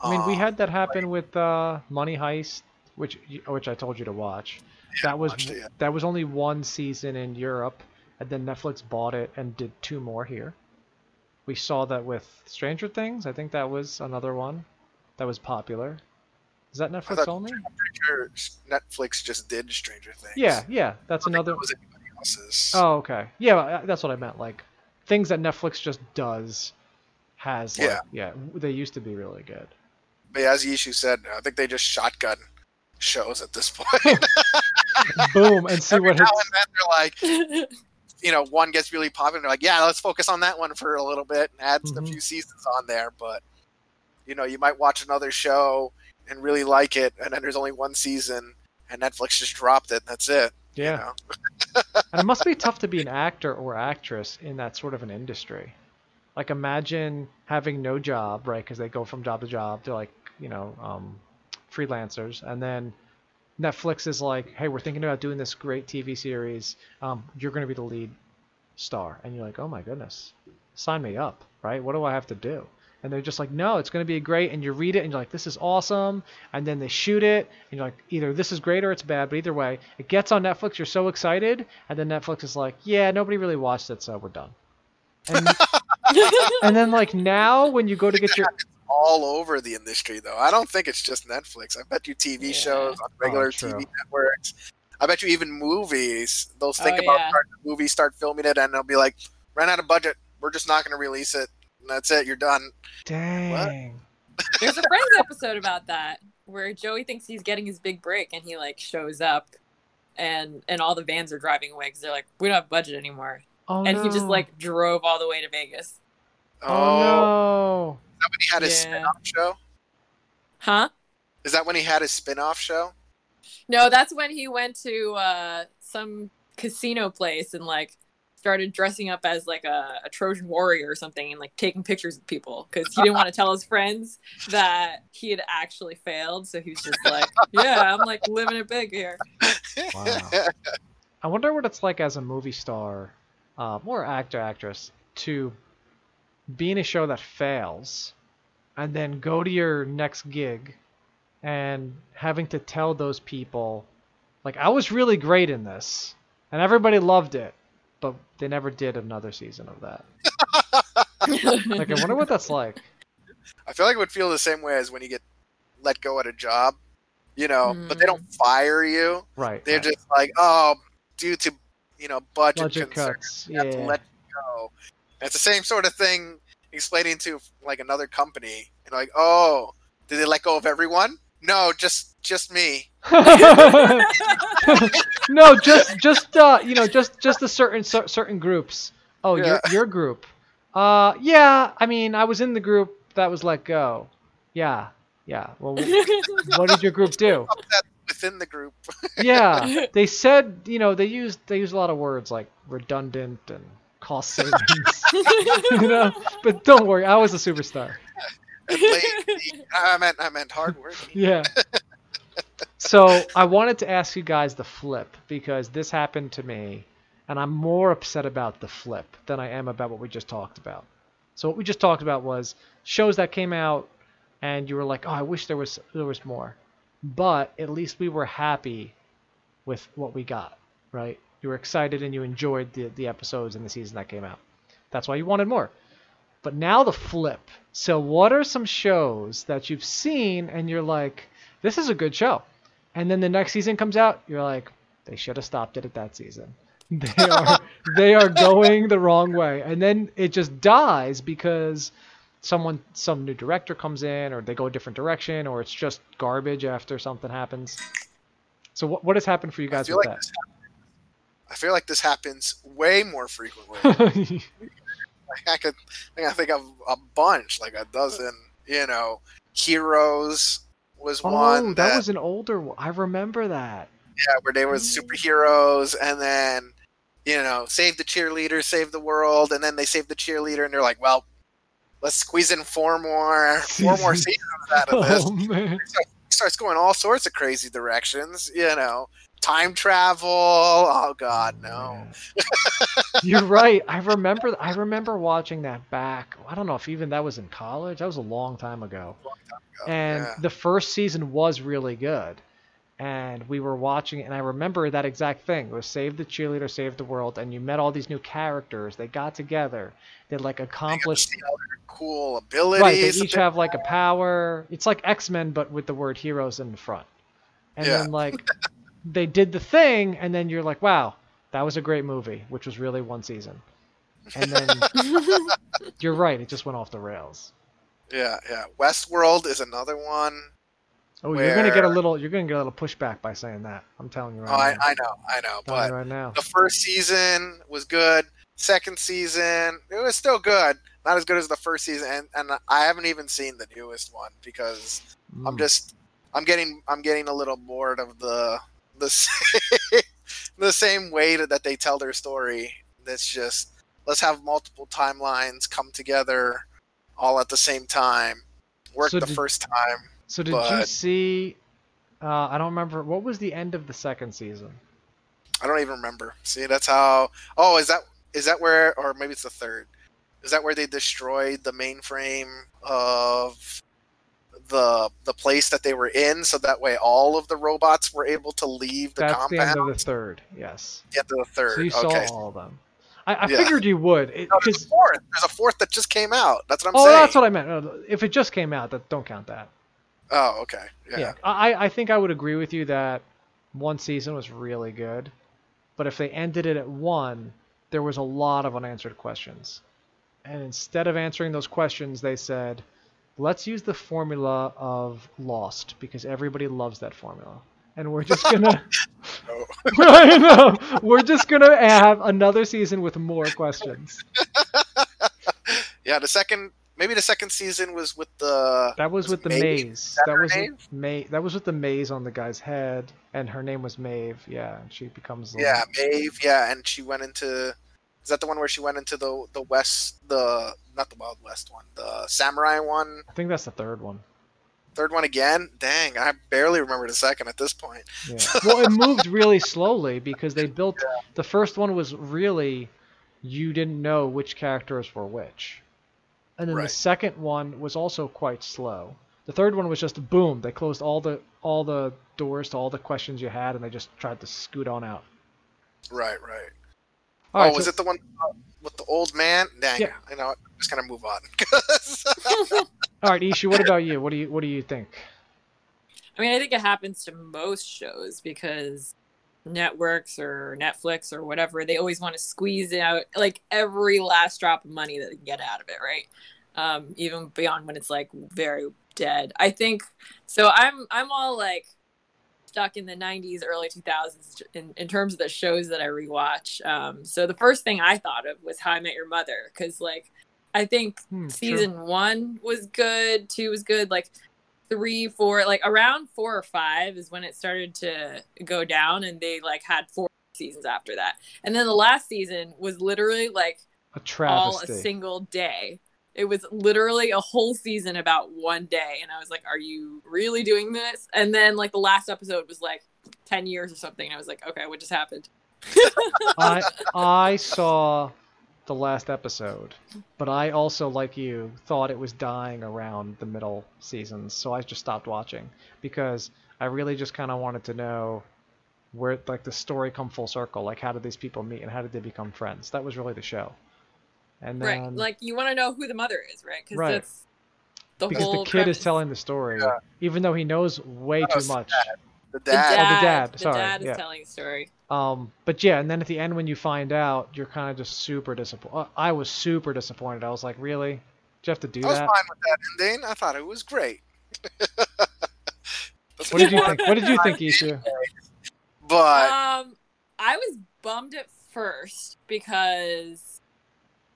I mean, we Um, had that happen with uh, Money Heist, which which I told you to watch. that was it, yeah. that was only one season in Europe, and then Netflix bought it and did two more here. We saw that with Stranger Things. I think that was another one that was popular. Is that Netflix thought- only? I'm pretty sure Netflix just did Stranger Things. Yeah, yeah, that's I don't think another. that was anybody else's. Oh, okay. Yeah, uh, that's what I meant. Like things that Netflix just does has. Like, Yeah. yeah. They used to be really good. But as Yishu said, I think they just shotgun shows at this point. Boom, and see Every what now hits. and then they're like, you know, one gets really popular. Like, yeah, let's focus on that one for a little bit and add Mhm. a few seasons on there. But you know, you might watch another show and really like it, and then there's only one season, and Netflix just dropped it. And that's it. you Yeah. know? and it must be tough to be an actor or actress in that sort of an industry. Like imagine having no job, right? Because they go from job to job. They're like, you know, um, freelancers, and then Netflix is like, hey, we're thinking about doing this great TV series. Um, you're going to be the lead star, and you're like, oh my goodness, sign me up, right? What do I have to do? And they're just like, no, it's going to be great. And you read it, and you're like, this is awesome. And then they shoot it, and you're like, either this is great or it's bad. But either way, it gets on Netflix. You're so excited, and then Netflix is like, yeah, nobody really watched it, so we're done. And, and then like now, when you go to get your all over the industry, though. I don't think it's just Netflix. I bet you TV Yeah. shows on oh, regular Oh. TV networks. I bet you even movies. They'll oh, think Oh, about yeah. starting a movie, start filming it, and they'll be like, "Ran out of budget. We're just not going to release it. And that's it. You're done." dang, There's a Friends episode about that where Joey thinks he's getting his big break and he like shows up and and all the vans are driving away because they're like we don't have budget anymore oh and no. he just like drove all the way to Vegas. oh, oh Is that when he had his Yeah. spin-off show? Huh? Is that when he had his spin-off show? No, that's when he went to uh some casino place and like started dressing up as like a, a Trojan warrior or something and like taking pictures of people because he didn't want to tell his friends that he had actually failed. So he's just like, yeah, I'm like living it big here. Wow. I wonder what it's like as a movie star, um, or actor actress, to be in a show that fails, and then go to your next gig, and having to tell those people, like I was really great in this, and everybody loved it, but they never did another season of that. Like I wonder what that's like. I feel like it would feel the same way as when you get let go at a job, you know, but they Mm. don't fire you. Right. They're right. just like, oh, due to you know budget, budget concerns, cuts. we have to Yeah. let you go. And it's the same sort of thing explaining to like another company, and like, oh, did they let go of everyone? No, just just me. no, just just uh, you know, just just the certain cer- certain groups. Oh, your Yeah. your group. Uh, yeah. I mean, I was in the group that was let go. Yeah, yeah. Well, wh- what did your group do? Within the group. Yeah, they said you know they used they used a lot of words like redundant and cost savings. you know, but don't worry, I was a superstar. I meant I meant hardworking. Yeah. so I wanted to ask you guys the flip because this happened to me, and I'm more upset about the flip than I am about what we just talked about. So what we just talked about was shows that came out, and you were like, "Oh, I wish there was there was more," but at least we were happy with what we got, right? You were excited and you enjoyed the the episodes and the season that came out. That's why you wanted more. But now the flip. So what are some shows that you've seen and you're like, this is a good show, and then the next season comes out, you're like, they should have stopped it at that season. They are they are going the wrong way, and then it just dies because someone some new director comes in or they go a different direction or it's just garbage after something happens. So what what has happened for you guys with like that? I feel like this happens way more frequently. I could, I think of a bunch, like a dozen. You know, Heroes was oh, one. that was an older one. I remember that. Yeah, where they were mm. superheroes, and then you know, save the cheerleader, save the world, and then they save the cheerleader, and they're like, well, let's squeeze in four more, four more seasons out of this. Oh man. It starts going all sorts of crazy directions. You know, time travel. Oh God, no. You're right. I remember. I remember watching that back. I don't know if even that was in college. That was a long time ago. Long time ago, And yeah. the first season was really good. And we were watching, it, and I remember that exact thing. It was save the cheerleader, save the world, and you met all these new characters. They got together. They like They accomplished. their cool abilities. Right. They each have like a power. It's like X Men, but with the word heroes in the front. And Yeah. then like they did the thing, and then you're like, wow, that was a great movie, which was really one season. And then you're right, it just went off the rails. Yeah, yeah. Westworld is another one. Oh, you're gonna get a little, you're gonna get a little pushback by saying that. I'm telling you right Oh, I, now. I know, I know. I'm telling But you right now. the first season was good. Second season, it was still good. Not as good as the first season, and, and I haven't even seen the newest one because I'm Mm. just I'm getting I'm getting a little bored of the the same, the same way that they tell their story. That's just let's have multiple timelines come together all at the same time. Work So the did- first time. So did you see? Uh, I don't remember what was the end of the second season. I don't even remember. See, that's how. Oh, is that is that where, or maybe it's the third? Is that where they destroyed the mainframe of the the place that they were in, so that way all of the robots were able to leave the That's compound? the end of the third. Yes. The end of the third. So you saw okay. all of them. I, I Yeah. figured you would. No, there's a fourth. There's a fourth that just came out. That's what I'm oh, saying. that's what I meant. No, If it just came out, that don't count that. Oh, okay. Yeah. Yeah, I, I think I would agree with you that one season was really good, but if they ended it at one, there was a lot of unanswered questions. And instead of answering those questions, they said, let's use the formula of Lost because everybody loves that formula. And we're just gonna. I know, we're just gonna have another season with more questions. Yeah. The second, maybe the second season was with the. That was Was with the Maeve? maze. that That was name? with Ma- That was with the maze on the guy's head, and her name was Maeve. Yeah, and she becomes. Yeah, Maeve. Yeah, and she went into. Is that the one where she went into the the west, the not the Wild West one, the samurai one? I think that's the third one. Third one again? Dang, I barely remember the second at this point. Yeah. well, it moved really slowly because they built. The first one was really, you didn't know which characters were which, and then the second one was also quite slow. The third one was just boom. They closed all the all the doors to all the questions you had, and they just tried to scoot on out. Right, right. All oh, right, was so- it the one uh, with the old man? Dang, Yeah. I know. I'm just gonna move on. All right, Ishi. What about you? What do you What do you think? I mean, I think it happens to most shows because networks or Netflix or whatever, they always want to squeeze out like every last drop of money that they can get out of it, right? Um, even beyond when it's like very dead. I think so. I'm I'm all like stuck in the 90s, early 2000s in, in terms of the shows that I rewatch. Um, so the first thing I thought of was How I Met Your Mother because like I think Hmm, season one was good two was good like three four like around four or five is when it started to go down and they like had four seasons after that. And then the last season was literally like a all a single day it was literally a whole season about one day and i was like are you really doing this and then like the last episode was like 10 years or something and i was like okay what just happened I I saw the last episode, but I also, like you, thought it was dying around the middle seasons, so I just stopped watching because I really just kind of wanted to know where like the story come full circle, like how did these people meet and how did they become friends? That was really the show. And then right like you want to know who the mother is right because Right. that's the because whole Because the kid is telling the story, Yeah. even though he knows way Oh, too sad. much. the dad. the dad. dad, dad, the sorry, dad is yeah. telling the story Um, but yeah, and then at the end when you find out, you're kind of just super disappointed. I was super disappointed. I was like, really? Did you have to do that? I was that? fine with that ending. I thought it was great. What did you think? What did you think, Isha? But um i was bummed at first because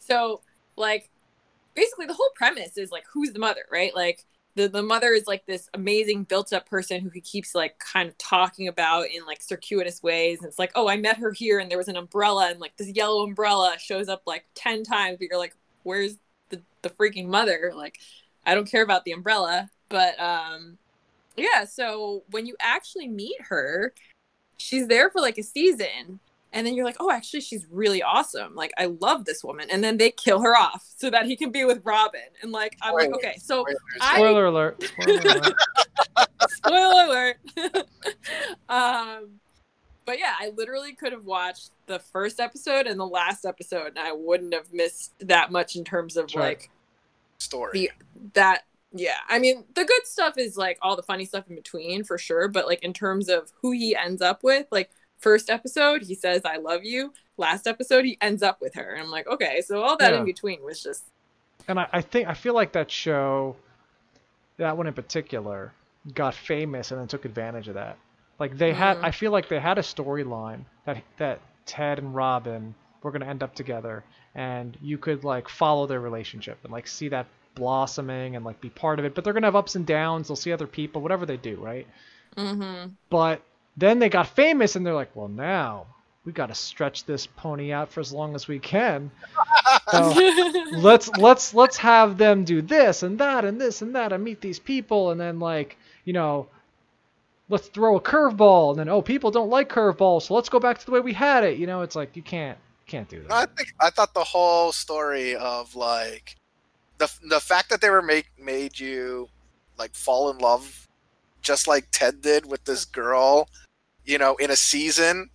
so like basically the whole premise is like who's the mother, right? Like the the mother is like this amazing built up person who he keeps like kind of talking about in like circuitous ways. And it's like, oh, I met her here and there was an umbrella and like this yellow umbrella shows up like 10 times, but you're like, where's the, the freaking mother? Like, I don't care about the umbrella. But um yeah, so when you actually meet her, she's there for like a season and then you're like, oh, actually, she's really awesome. Like, I love this woman. And then they kill her off so that he can be with Robin. And like, I'm like, okay, so I, Spoiler alert. Spoiler alert. spoiler alert. um, but yeah, I literally could have watched the first episode and the last episode, and I wouldn't have missed that much in terms of Sure. like Story. the that. Yeah, I mean, the good stuff is like all the funny stuff in between for sure. But like in terms of who he ends up with, like first episode he says I love you. Last episode he ends up with her, and I'm like, okay, so all that Yeah. in between was just and I, I think I feel like that show, that one in particular, got famous and then took advantage of that. Like they had, Mhm. I feel like they had a storyline that that Ted and Robin were gonna end up together, and you could like follow their relationship and like see that blossoming and like be part of it. But they're gonna have ups and downs. They'll see other people, whatever they do, right? mm-hmm. But then they got famous and they're like, well, now we got to stretch this pony out for as long as we can. So let's let's let's have them do this and that and this and that and meet these people and then like you know let's throw a curveball. And then oh people don't like curveballs so let's go back to the way we had it. You know it's like you can't can't do No, I that think I thought the whole story of like the the fact that they were make made you like fall in love just like Ted did with this girl, you know, in a season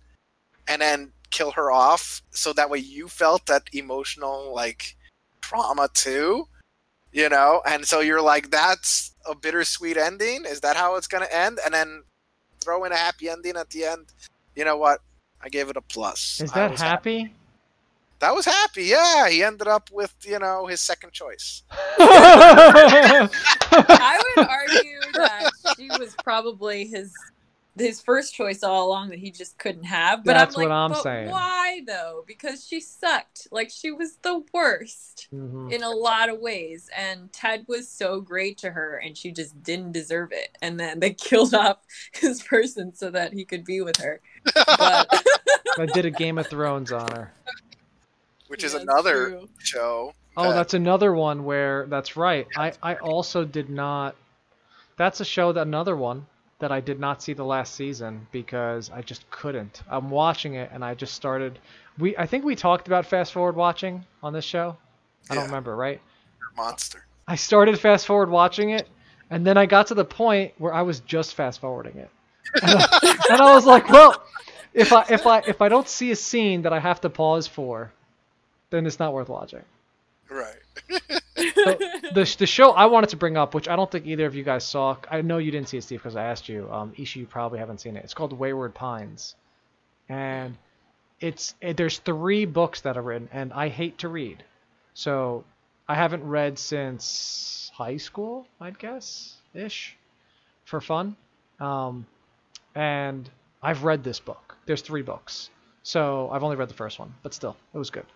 and then kill her off so that way you felt that emotional like trauma too, you know? And so you're like that's a bittersweet ending. Is that how it's going to end? And then throw in a happy ending at the end. You know what? I gave it a plus. is that was happy that was happy. Yeah, he ended up with you know his second choice. I would argue that she was probably his his first choice all along that he just couldn't have. But That's I'm like, what I'm but saying. why though? Because she sucked. Like she was the worst Mhm. in a lot of ways, and Ted was so great to her, and she just didn't deserve it. And then they killed off his person so that he could be with her. But I did a Game of Thrones on her Which is Yeah, another true. show. Oh, that's another one where that's right. I I also did not. That's a show that another one that I did not see the last season because I just couldn't. I'm watching it and I just started. We I think we talked about fast forward watching on this show. I don't remember, right? monster. I started fast forward watching it, and then I got to the point where I was just fast forwarding it, and I, and I was like, well, if I if I if I don't see a scene that I have to pause for, then it's not worth watching. Right. the, the show I wanted to bring up, which I don't think either of you guys saw. I know you didn't see it, Steve, because I asked you. Um, Isha, you probably haven't seen it. It's called Wayward Pines, and it's it, there's three books that are written, and I hate to read, so I haven't read since high school, I'd guess, ish, for fun. Um, and I've read this book. There's three books, so I've only read the first one, but still, it was good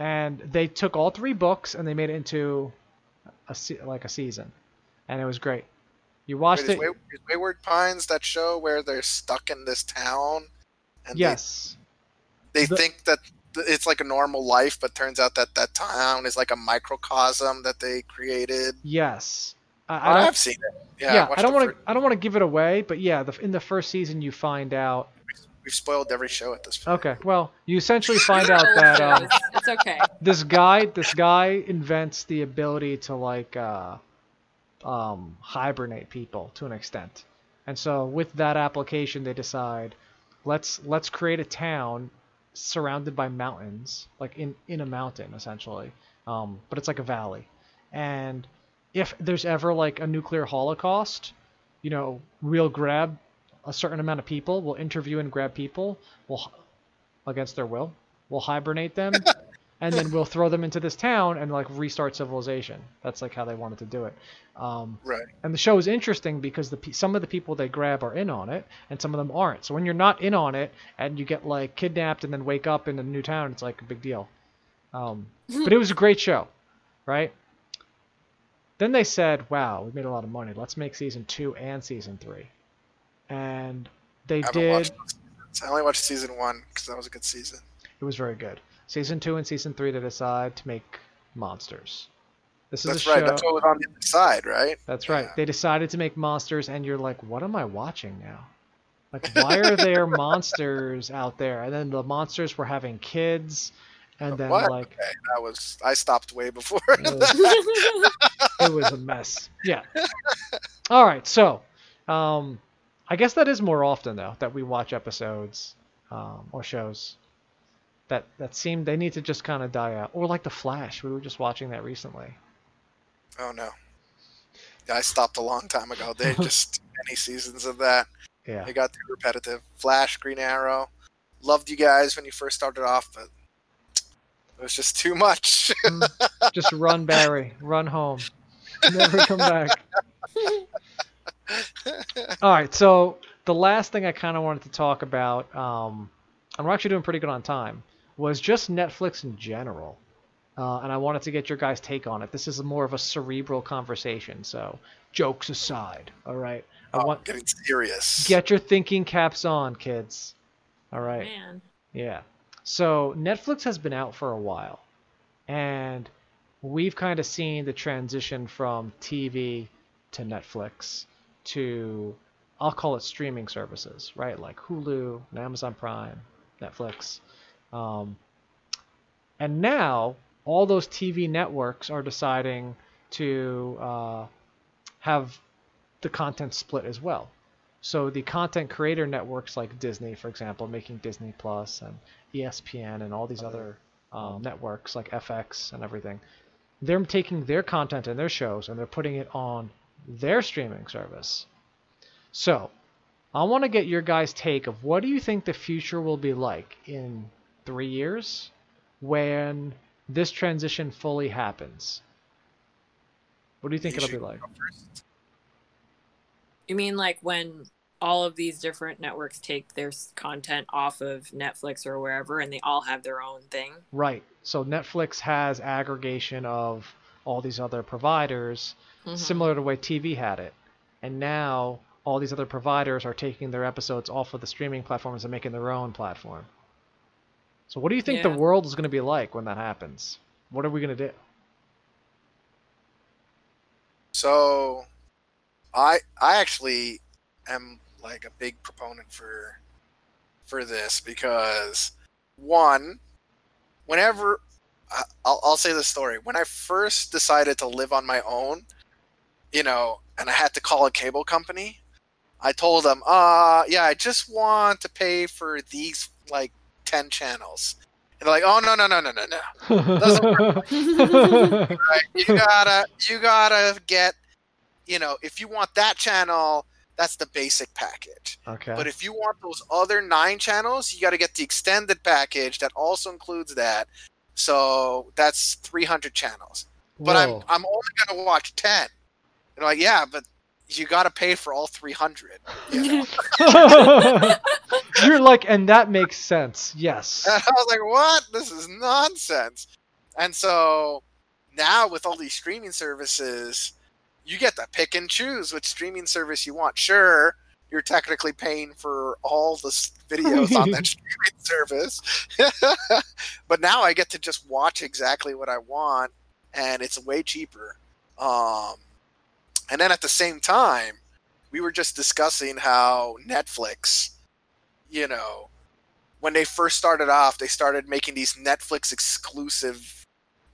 and they took all three books and they made it into a se- like a season, and it was great. You watched Wait, is, it, Way- is Wayward Pines that show where they're stuck in this town? And yes, They, The- think that it's like a normal life, but turns out that that town is like a microcosm that they created. yes. I, I I don't, have seen it. Yeah, yeah, I don't want to. I don't want to give it away, but yeah, the, in the first season you find out. We've spoiled every show at this point. Okay, well, you essentially find out that um, it's okay. this guy this guy invents the ability to like uh, um, hibernate people to an extent. And so with that application they decide let's let's create a town surrounded by mountains like in in a mountain essentially. Um, but it's like a valley. And if there's ever like a nuclear holocaust you know we'll grab a certain amount of people we'll interview and grab people we'll against their will we'll hibernate them and then we'll throw them into this town and like restart civilization. That's like how they wanted to do it. Um, Right. and the show is interesting because the some of the people they grab are in on it, and some of them aren't. So when you're not in on it, and you get like kidnapped and then wake up in a new town, it's like a big deal. Um, but it was a great show, right? Then they said, "Wow, we made a lot of money. Let's make season two and season three. And they I did. I only watched season one because that was a good season. It was very good. Season two and season three, they decide to make monsters. This is That's a right. show. That's what was on the other side, right? That's right. Yeah. They decided to make monsters, and you're like, what am I watching now? Like, why are there monsters out there? And then the monsters were having kids, and then What? like Okay, that was I stopped way before. it was a mess. Yeah. All right. So, um, I guess that is more often though that we watch episodes um, or shows that that seem they need to just kind of die out, or like The Flash. We were just watching that recently. oh no. Yeah, I stopped a long time ago. They just many seasons of that. Yeah. It got too repetitive. Flash, Green Arrow. Loved you guys when you first started off, but it was just too much. just run, Barry. Run home. Never come back. All right, so the last thing I kind of wanted to talk about, um, and we're actually doing pretty good on time, was just Netflix in general. Uh, and I wanted to get your guys' take on it. This is more of a cerebral conversation, so jokes aside, all right? I Oh, want getting serious. get your thinking caps on, kids. All right. Man. Yeah. So Netflix has been out for a while, and we've kind of seen the transition from TV to Netflix to I'll call it streaming services, right? Like Hulu, and Amazon Prime, Netflix, um, and now all those TV networks are deciding to uh, have the content split as well. So the content creator networks like Disney, for example, making Disney Plus and ESPN and all these other um, networks like FX and everything, they're taking their content and their shows and they're putting it on their streaming service. So I want to get your guys' take of what do you think the future will be like in three years when this transition fully happens? What do you think it'll be like? You mean like when all of these different networks take their content off of Netflix or wherever and they all have their own thing? Right. So Netflix has aggregation of all these other providers, Mhm. similar to the way TV had it. And now all these other providers are taking their episodes off of the streaming platforms and making their own platform. So what do you think the world is going to be like when that happens? What are we going to do? So, I I actually am like a big proponent for for this because one, whenever I- I'll I'll say the story when I first decided to live on my own, you know, and I had to call a cable company, I told them, uh, yeah, I just want to pay for these like ten channels. And they're like, oh no no no no no no right? You gotta you gotta get you know, if you want that channel, that's the basic package. okay. But if you want those other nine channels, you gotta get the extended package that also includes that. So that's three hundred channels. But Whoa. I'm I'm only gonna watch ten. And I'm like, yeah, but you gotta pay for all three hundred. You know? You're like, and that makes sense. Yes. And I was like, what? This is nonsense. And so now with all these streaming services, you get to pick and choose which streaming service you want. Sure, you're technically paying for all the videos on that streaming service. but now I get to just watch exactly what I want and it's way cheaper. Um, and then at the same time, we were just discussing how Netflix, you know, when they first started off, they started making these Netflix exclusive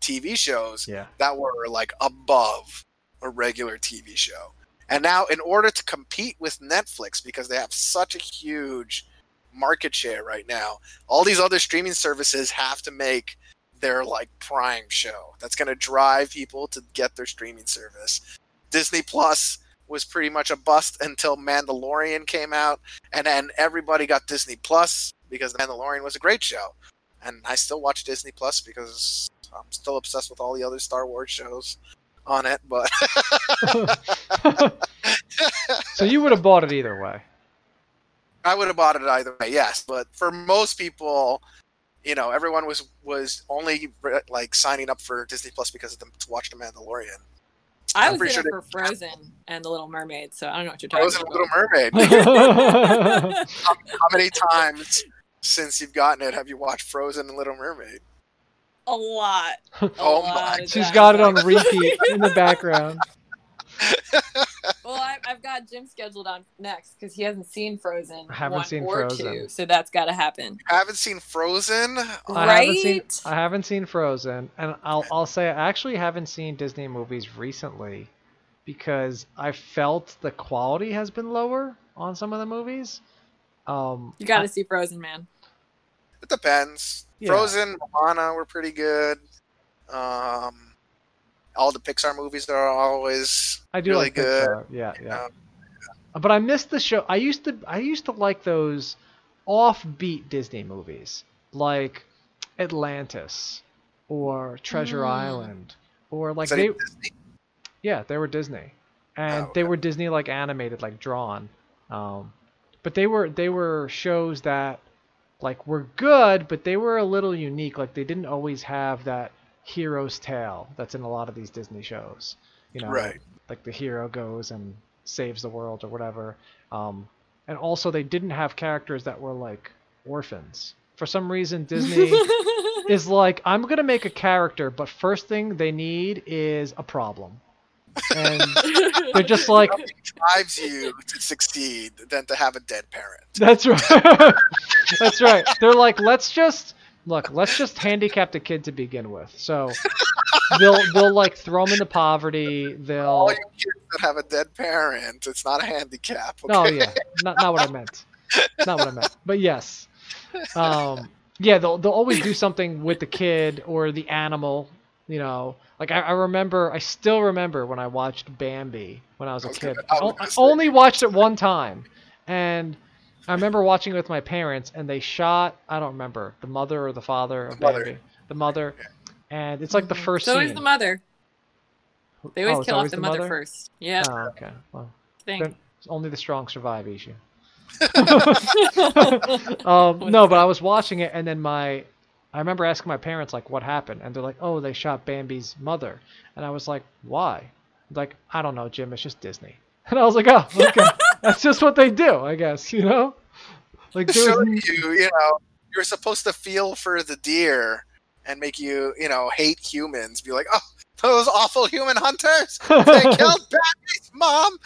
TV shows Yeah. that were like above a regular TV show. And now, in order to compete with Netflix, because they have such a huge market share right now, all these other streaming services have to make their like prime show that's going to drive people to get their streaming service. Disney Plus was pretty much a bust until Mandalorian came out, and then everybody got Disney Plus because The Mandalorian was a great show. and I still watch Disney Plus because I'm still obsessed with all the other Star Wars shows on it. But so you would have bought it either way. I would have bought it either way, yes. But for most people, you know, everyone was was only like signing up for Disney Plus because of them to watch The Mandalorian. I I'm was pretty in it for Frozen and The Little Mermaid, so I don't know what you're talking Frozen and about. Little Mermaid. How many times since you've gotten it have you watched Frozen and Little Mermaid? A lot. A Oh lot my- of She's times. got it on repeat in the background. Well, I, I've got Jim scheduled on next because he hasn't seen Frozen I haven't one seen or Frozen. two, so that's got to happen. I haven't seen Frozen? I haven't seen Right? I haven't seen Frozen, and I'll I'll say I actually haven't seen Disney movies recently because I felt the quality has been lower on some of the movies. Um, You got I- to see Frozen, man. It depends. Yeah. Frozen, Moana were pretty good. Um, all the Pixar movies are always I do really like good. Pixar. Yeah, you yeah. know. But I missed the show. I used to I used to like those offbeat Disney movies like Atlantis or Treasure Mm. Island or like they Disney? yeah they were Disney and Oh, they were Disney like animated like drawn, um, but they were they were shows that like were good but they were a little unique like they didn't always have that hero's tale that's in a lot of these Disney shows you know Right. like the hero goes and saves the world or whatever. Um, and also they didn't have characters that were like orphans. For some reason, Disney is like, I'm gonna make a character, but first thing they need is a problem. And they're just like, Nothing drives you to succeed than to have a dead parent. that's right, that's right. They're like, let's just look, let's just handicap the kid to begin with. So they'll they'll like throw him into poverty. They'll All you kids that have a dead parent, it's not a handicap. Okay? Oh yeah, not not what I meant. Not what I meant. But yes, um, yeah, they'll they'll always do something with the kid or the animal. You know, like I, I remember, I still remember when I watched Bambi when I was a kid. I I only watched it one time, and I remember watching it with my parents, and they shot. I don't remember the mother or the father of The mother. Bambi. The mother, and it's like the first So scene. is the mother. They always Oh, it's kill off the, the mother, mother? first. Yeah. Oh, okay. Well, thing. then only the strong survive, Ishu. um, no, but I was watching it, and then my, I remember asking my parents like, "What happened?" And they're like, "Oh, they shot Bambi's mother," and I was like, "Why?" Like, I don't know, Jim. It's just Disney. And I was like, "Oh, okay, that's just what they do, I guess." You know, like show you, you know, you're supposed to feel for the deer and make you, you know, hate humans. Be like, oh, those awful human hunters! They killed babies, mom.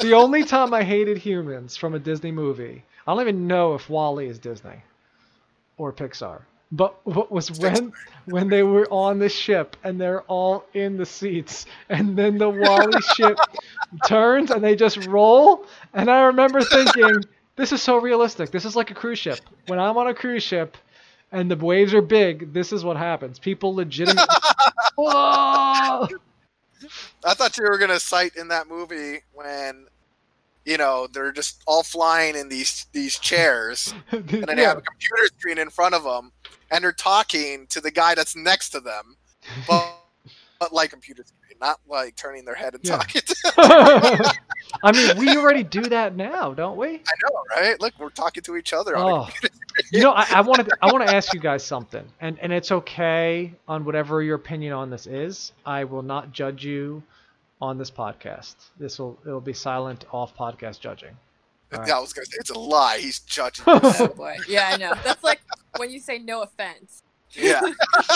the only time I hated humans from a Disney movie, I don't even know if WALL-E is Disney or Pixar, but what was when when they were on the ship and they're all in the seats, and then the WALL-E ship turns and they just roll, and I remember thinking, this is so realistic. This is like a cruise ship. When I'm on a cruise ship. And the waves are big. This is what happens. People legitimately. Whoa! I thought you were gonna cite in that movie when, you know, they're just all flying in these these chairs, and then they have a computer screen in front of them, and they're talking to the guy that's next to them, but but like computer screen, not like turning their head and Yeah. talking. To I mean, we already do that now, don't we? I know, right? Look, we're talking to each other Oh, you know, I, I wanted, I want to ask you guys something, and and it's okay on whatever your opinion on this is. I will not judge you on this podcast. This will, it will be silent off podcast judging. All right. Yeah, I was gonna say it's a lie. He's judging. Oh boy. Yeah, I know. That's like when you say no offense. yeah,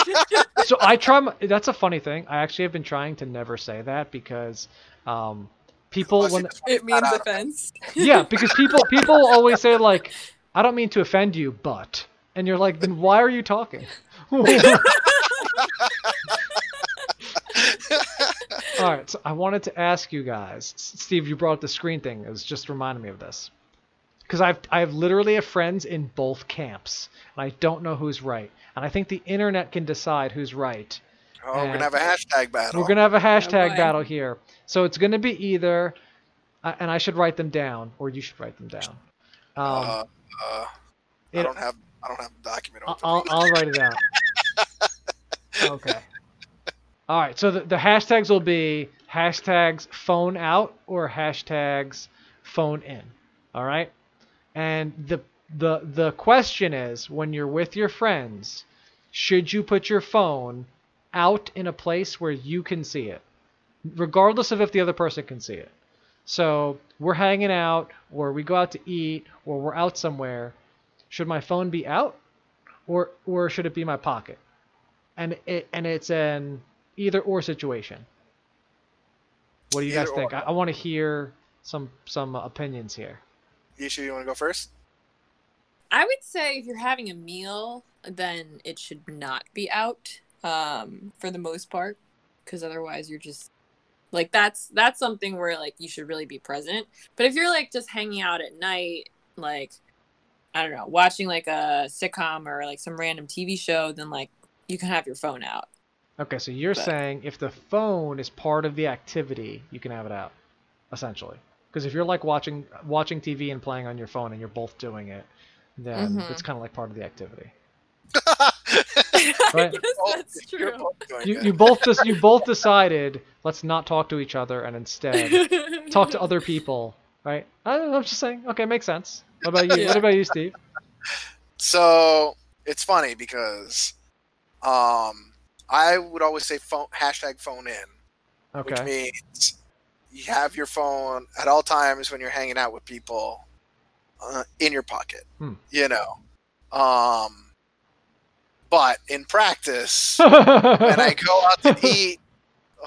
so I try. My, that's a funny thing. I actually have been trying to never say that because um, people Unless when It means offense. yeah, because people people always say like, I don't mean to offend you, but, and you're like, then why are you talking? All right, so I wanted to ask you guys, Steve. You brought up the screen thing. It was just reminding me of this because I've I've literally have friends in both camps, and I don't know who's right. And I think the internet can decide who's right. Oh, we're gonna have a hashtag battle. We're gonna have a hashtag boy. battle here. So it's gonna be either, uh, and I should write them down, or you should write them down. Um, Uh, uh, I it- don't have I don't have the document I- open. I'll, I'll write it out. Okay. All right. So the, the hashtags will be hashtags phone out or hashtags phone in. All right. And the the the question is when you're with your friends, should you put your phone out in a place where you can see it, regardless of if the other person can see it. So we're hanging out, or we go out to eat, or we're out somewhere. Should my phone be out, or or should it be my pocket? And it and it's an either or situation. What do you guys think? or. I, I want to hear some some opinions here. Yishu, you want to go first? I would say if you're having a meal, then it should not be out um, for the most part, because otherwise you're just like that's that's something where like you should really be present. But if you're like just hanging out at night, like I don't know, watching like a sitcom or like some random TV show, then like you can have your phone out. Okay, so you're But- saying if the phone is part of the activity, you can have it out, essentially. Because if you're like watching watching TV and playing on your phone and you're both doing it, then Mhm. it's kind of like part of the activity. I Right. guess that's true. You you both just you both decided let's not talk to each other and instead talk to other people, right? I, I'm just saying. Okay, makes sense. What about you? Yeah. What about you, Steve? So it's funny because um, I would always say phone hashtag phone in, which means you have your phone at all times when you're hanging out with people uh, in your pocket. Hmm. You know, um, but in practice, when I go out to eat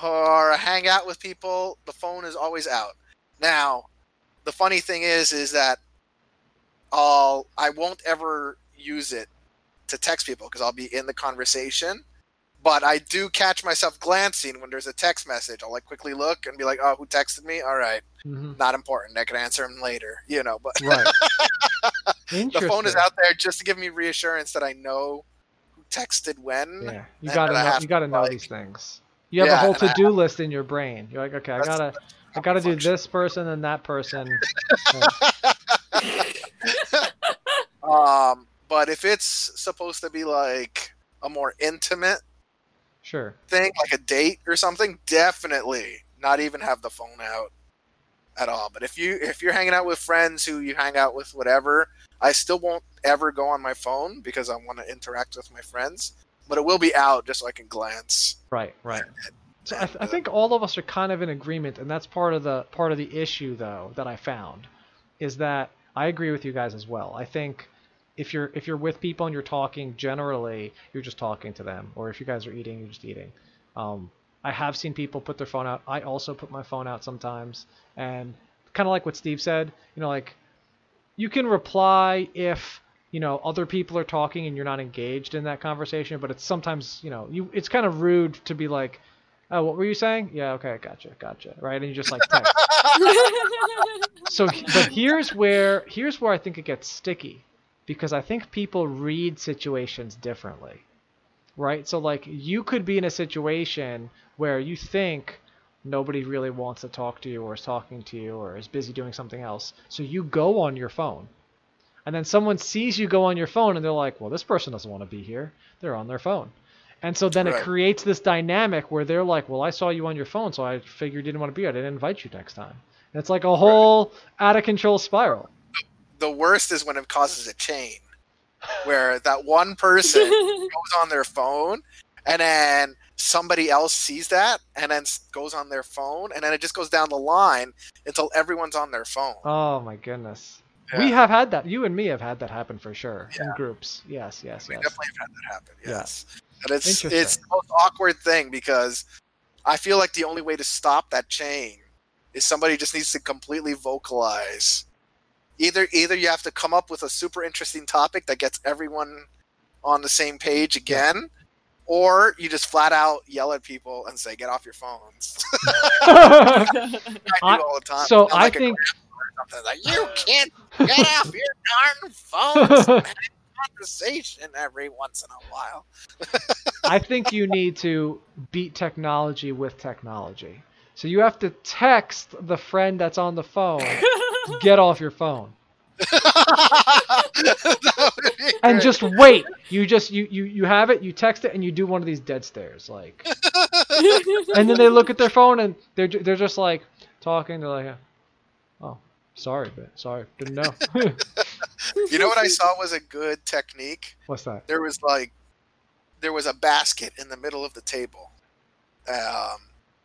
or hang out with people, the phone is always out. Now, the funny thing is, is that I'll I won't ever use it to text people because I'll be in the conversation. But I do catch myself glancing when there's a text message. I'll like quickly look and be like, "Oh, who texted me? All right, Mhm. not important. I can answer him later." You know, but Right. the phone is out there just to give me reassurance that I know who texted when. Yeah, you gotta know. You gotta know like- these things. You have a whole to-do list in your brain. You're like, okay, I gotta, I gotta do this person and that person. Um, but if it's supposed to be like a more intimate Sure. thing, like a date or something, definitely not even have the phone out at all. But if you if you're hanging out with friends who you hang out with, whatever, I still won't ever go on my phone because I want to interact with my friends. But it will be out just so I can glance. Right. Right. So I, th- I uh, think all of us are kind of in agreement, and that's part of the part of the issue, though, that I found, is that I agree with you guys as well. I think if you're if you're with people and you're talking, generally you're just talking to them, or if you guys are eating, you're just eating. Um, I have seen people put their phone out. I also put my phone out sometimes, and kind of like what Steve said, you know, like you can reply if you know other people are talking and you're not engaged in that conversation, but it's sometimes you know you it's kind of rude to be like, oh, what were you saying? Yeah, okay, gotcha, gotcha, right? And you just like text. so, but here's where here's where I think it gets sticky, because I think people read situations differently, right? So like you could be in a situation where you think nobody really wants to talk to you or is talking to you or is busy doing something else, so you go on your phone. And then someone sees you go on your phone and they're like, well, this person doesn't want to be here. They're on their phone. And so then Right. it creates this dynamic where they're like, well, I saw you on your phone, so I figured you didn't want to be here. I didn't invite you next time. And it's like a whole out of control spiral. The worst is when it causes a chain, where that one person goes on their phone and then somebody else sees that and then goes on their phone and then it just goes down the line until everyone's on their phone. Oh my goodness. Yeah. We have had that. You and me have had that happen for sure in groups. Yes, yes, yes. we yes. definitely have had that happen. Yeah. Yes, and it's it's the most awkward thing because I feel like the only way to stop that chain is somebody just needs to completely vocalize. Either either you have to come up with a super interesting topic that gets everyone on the same page again, or you just flat out yell at people and say, "Get off your phones." I do I- all the time. so I like a think grandpa or something like you can't get off your darn phones. Conversation every once in a while. I think you need to beat technology with technology. So you have to text the friend that's on the phone, get off your phone. That would be and great. just wait. You just you you you have it. You text it, and you do one of these dead stares, like. And then they look at their phone, and they're they're just like talking. They're like, "Oh, sorry, but sorry, didn't know." you know what I saw was a good technique. What's that? There was like, there was a basket in the middle of the table, um,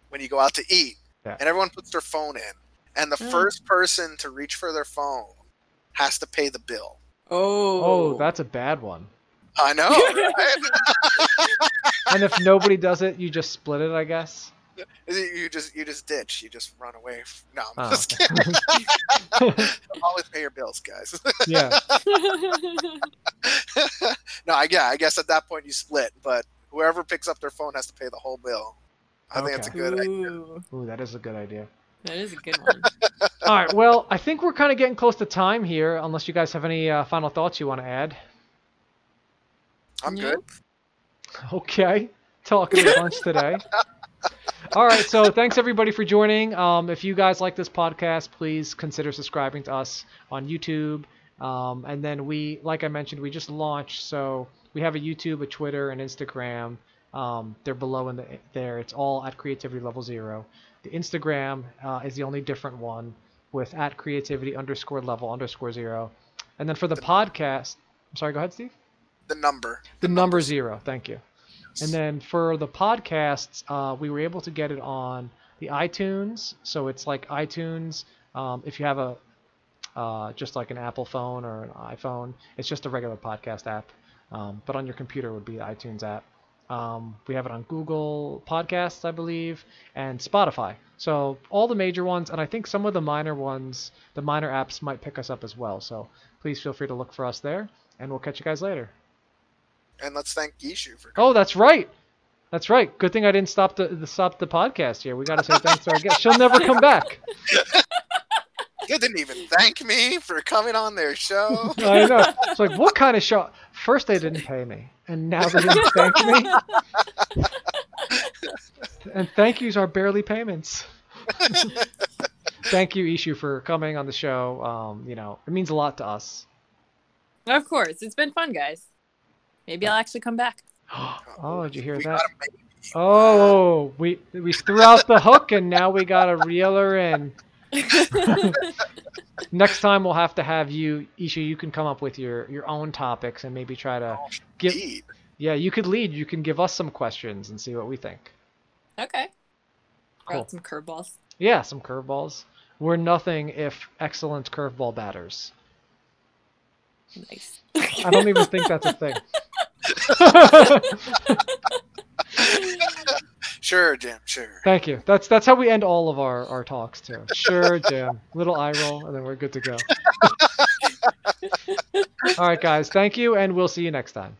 when you go out to eat, Yeah. and everyone puts their phone in, and the Mm. first person to reach for their phone has to pay the bill. oh. Oh, that's a bad one. I know. Right? And if nobody does it, you just split it, I guess. you just you just ditch. You just run away. f- No, I'm Oh, just okay. kidding. Always pay your bills, guys. yeah. no, I yeah, I guess at that point you split, but whoever picks up their phone has to pay the whole bill. I think that's a Okay. good idea. Ooh, Ooh, that is a good idea. That is a good one. All right. Well, I think we're kind of getting close to time here. Unless you guys have any uh, final thoughts you want to add. I'm good. Okay. Talking a bunch today. All right. So thanks everybody for joining. Um, if you guys like this podcast, please consider subscribing to us on YouTube. Um, and then we, like I mentioned, we just launched. So we have a YouTube, a Twitter, and Instagram. Um, they're below in the there. It's all at creativity level zero. The Instagram uh, is the only different one with at creativity underscore level underscore zero. And then for the podcast, I'm sorry. Go ahead, Steve. The number. The number zero. Thank you. And then for the podcasts, uh, we were able to get it on the iTunes. So it's like iTunes. Um, if you have a uh, just like an Apple phone or an iPhone, it's just a regular podcast app. Um, but on your computer would be the iTunes app. Um, we have it on Google Podcasts, I believe, and Spotify. So all the major ones, and I think some of the minor ones, the minor apps might pick us up as well. So please feel free to look for us there, and we'll catch you guys later. And let's thank Ishu for Coming. Oh, that's right. That's right. Good thing I didn't stop the, the stop the podcast here. We got to say thanks to our guest. She'll never come back. You didn't even thank me for coming on their show. I know. It's like, what kind of show? First, they didn't pay me, and now they didn't thank me. and thank yous are barely payments. thank you, Ishu, for coming on the show. Um, you know, it means a lot to us. Of course, it's been fun, guys. Maybe I'll actually come back. oh, did you hear we that? got a baby. Oh, we we threw out the hook, and now we got to reel her in. Next time we'll have to have you, Isha. You can come up with your your own topics and maybe try to Oh, give. Indeed. Yeah, you could lead. You can give us some questions and see what we think. okay. Throw Cool. some curveballs. Yeah, some curveballs. We're nothing if excellent curveball batters. Nice. I don't even think that's a thing. Sure, Jim. Sure. Thank you. That's that's how we end all of our, our talks too. Sure, Jim. Little eye roll, and then we're good to go. all right, guys. Thank you, and we'll see you next time.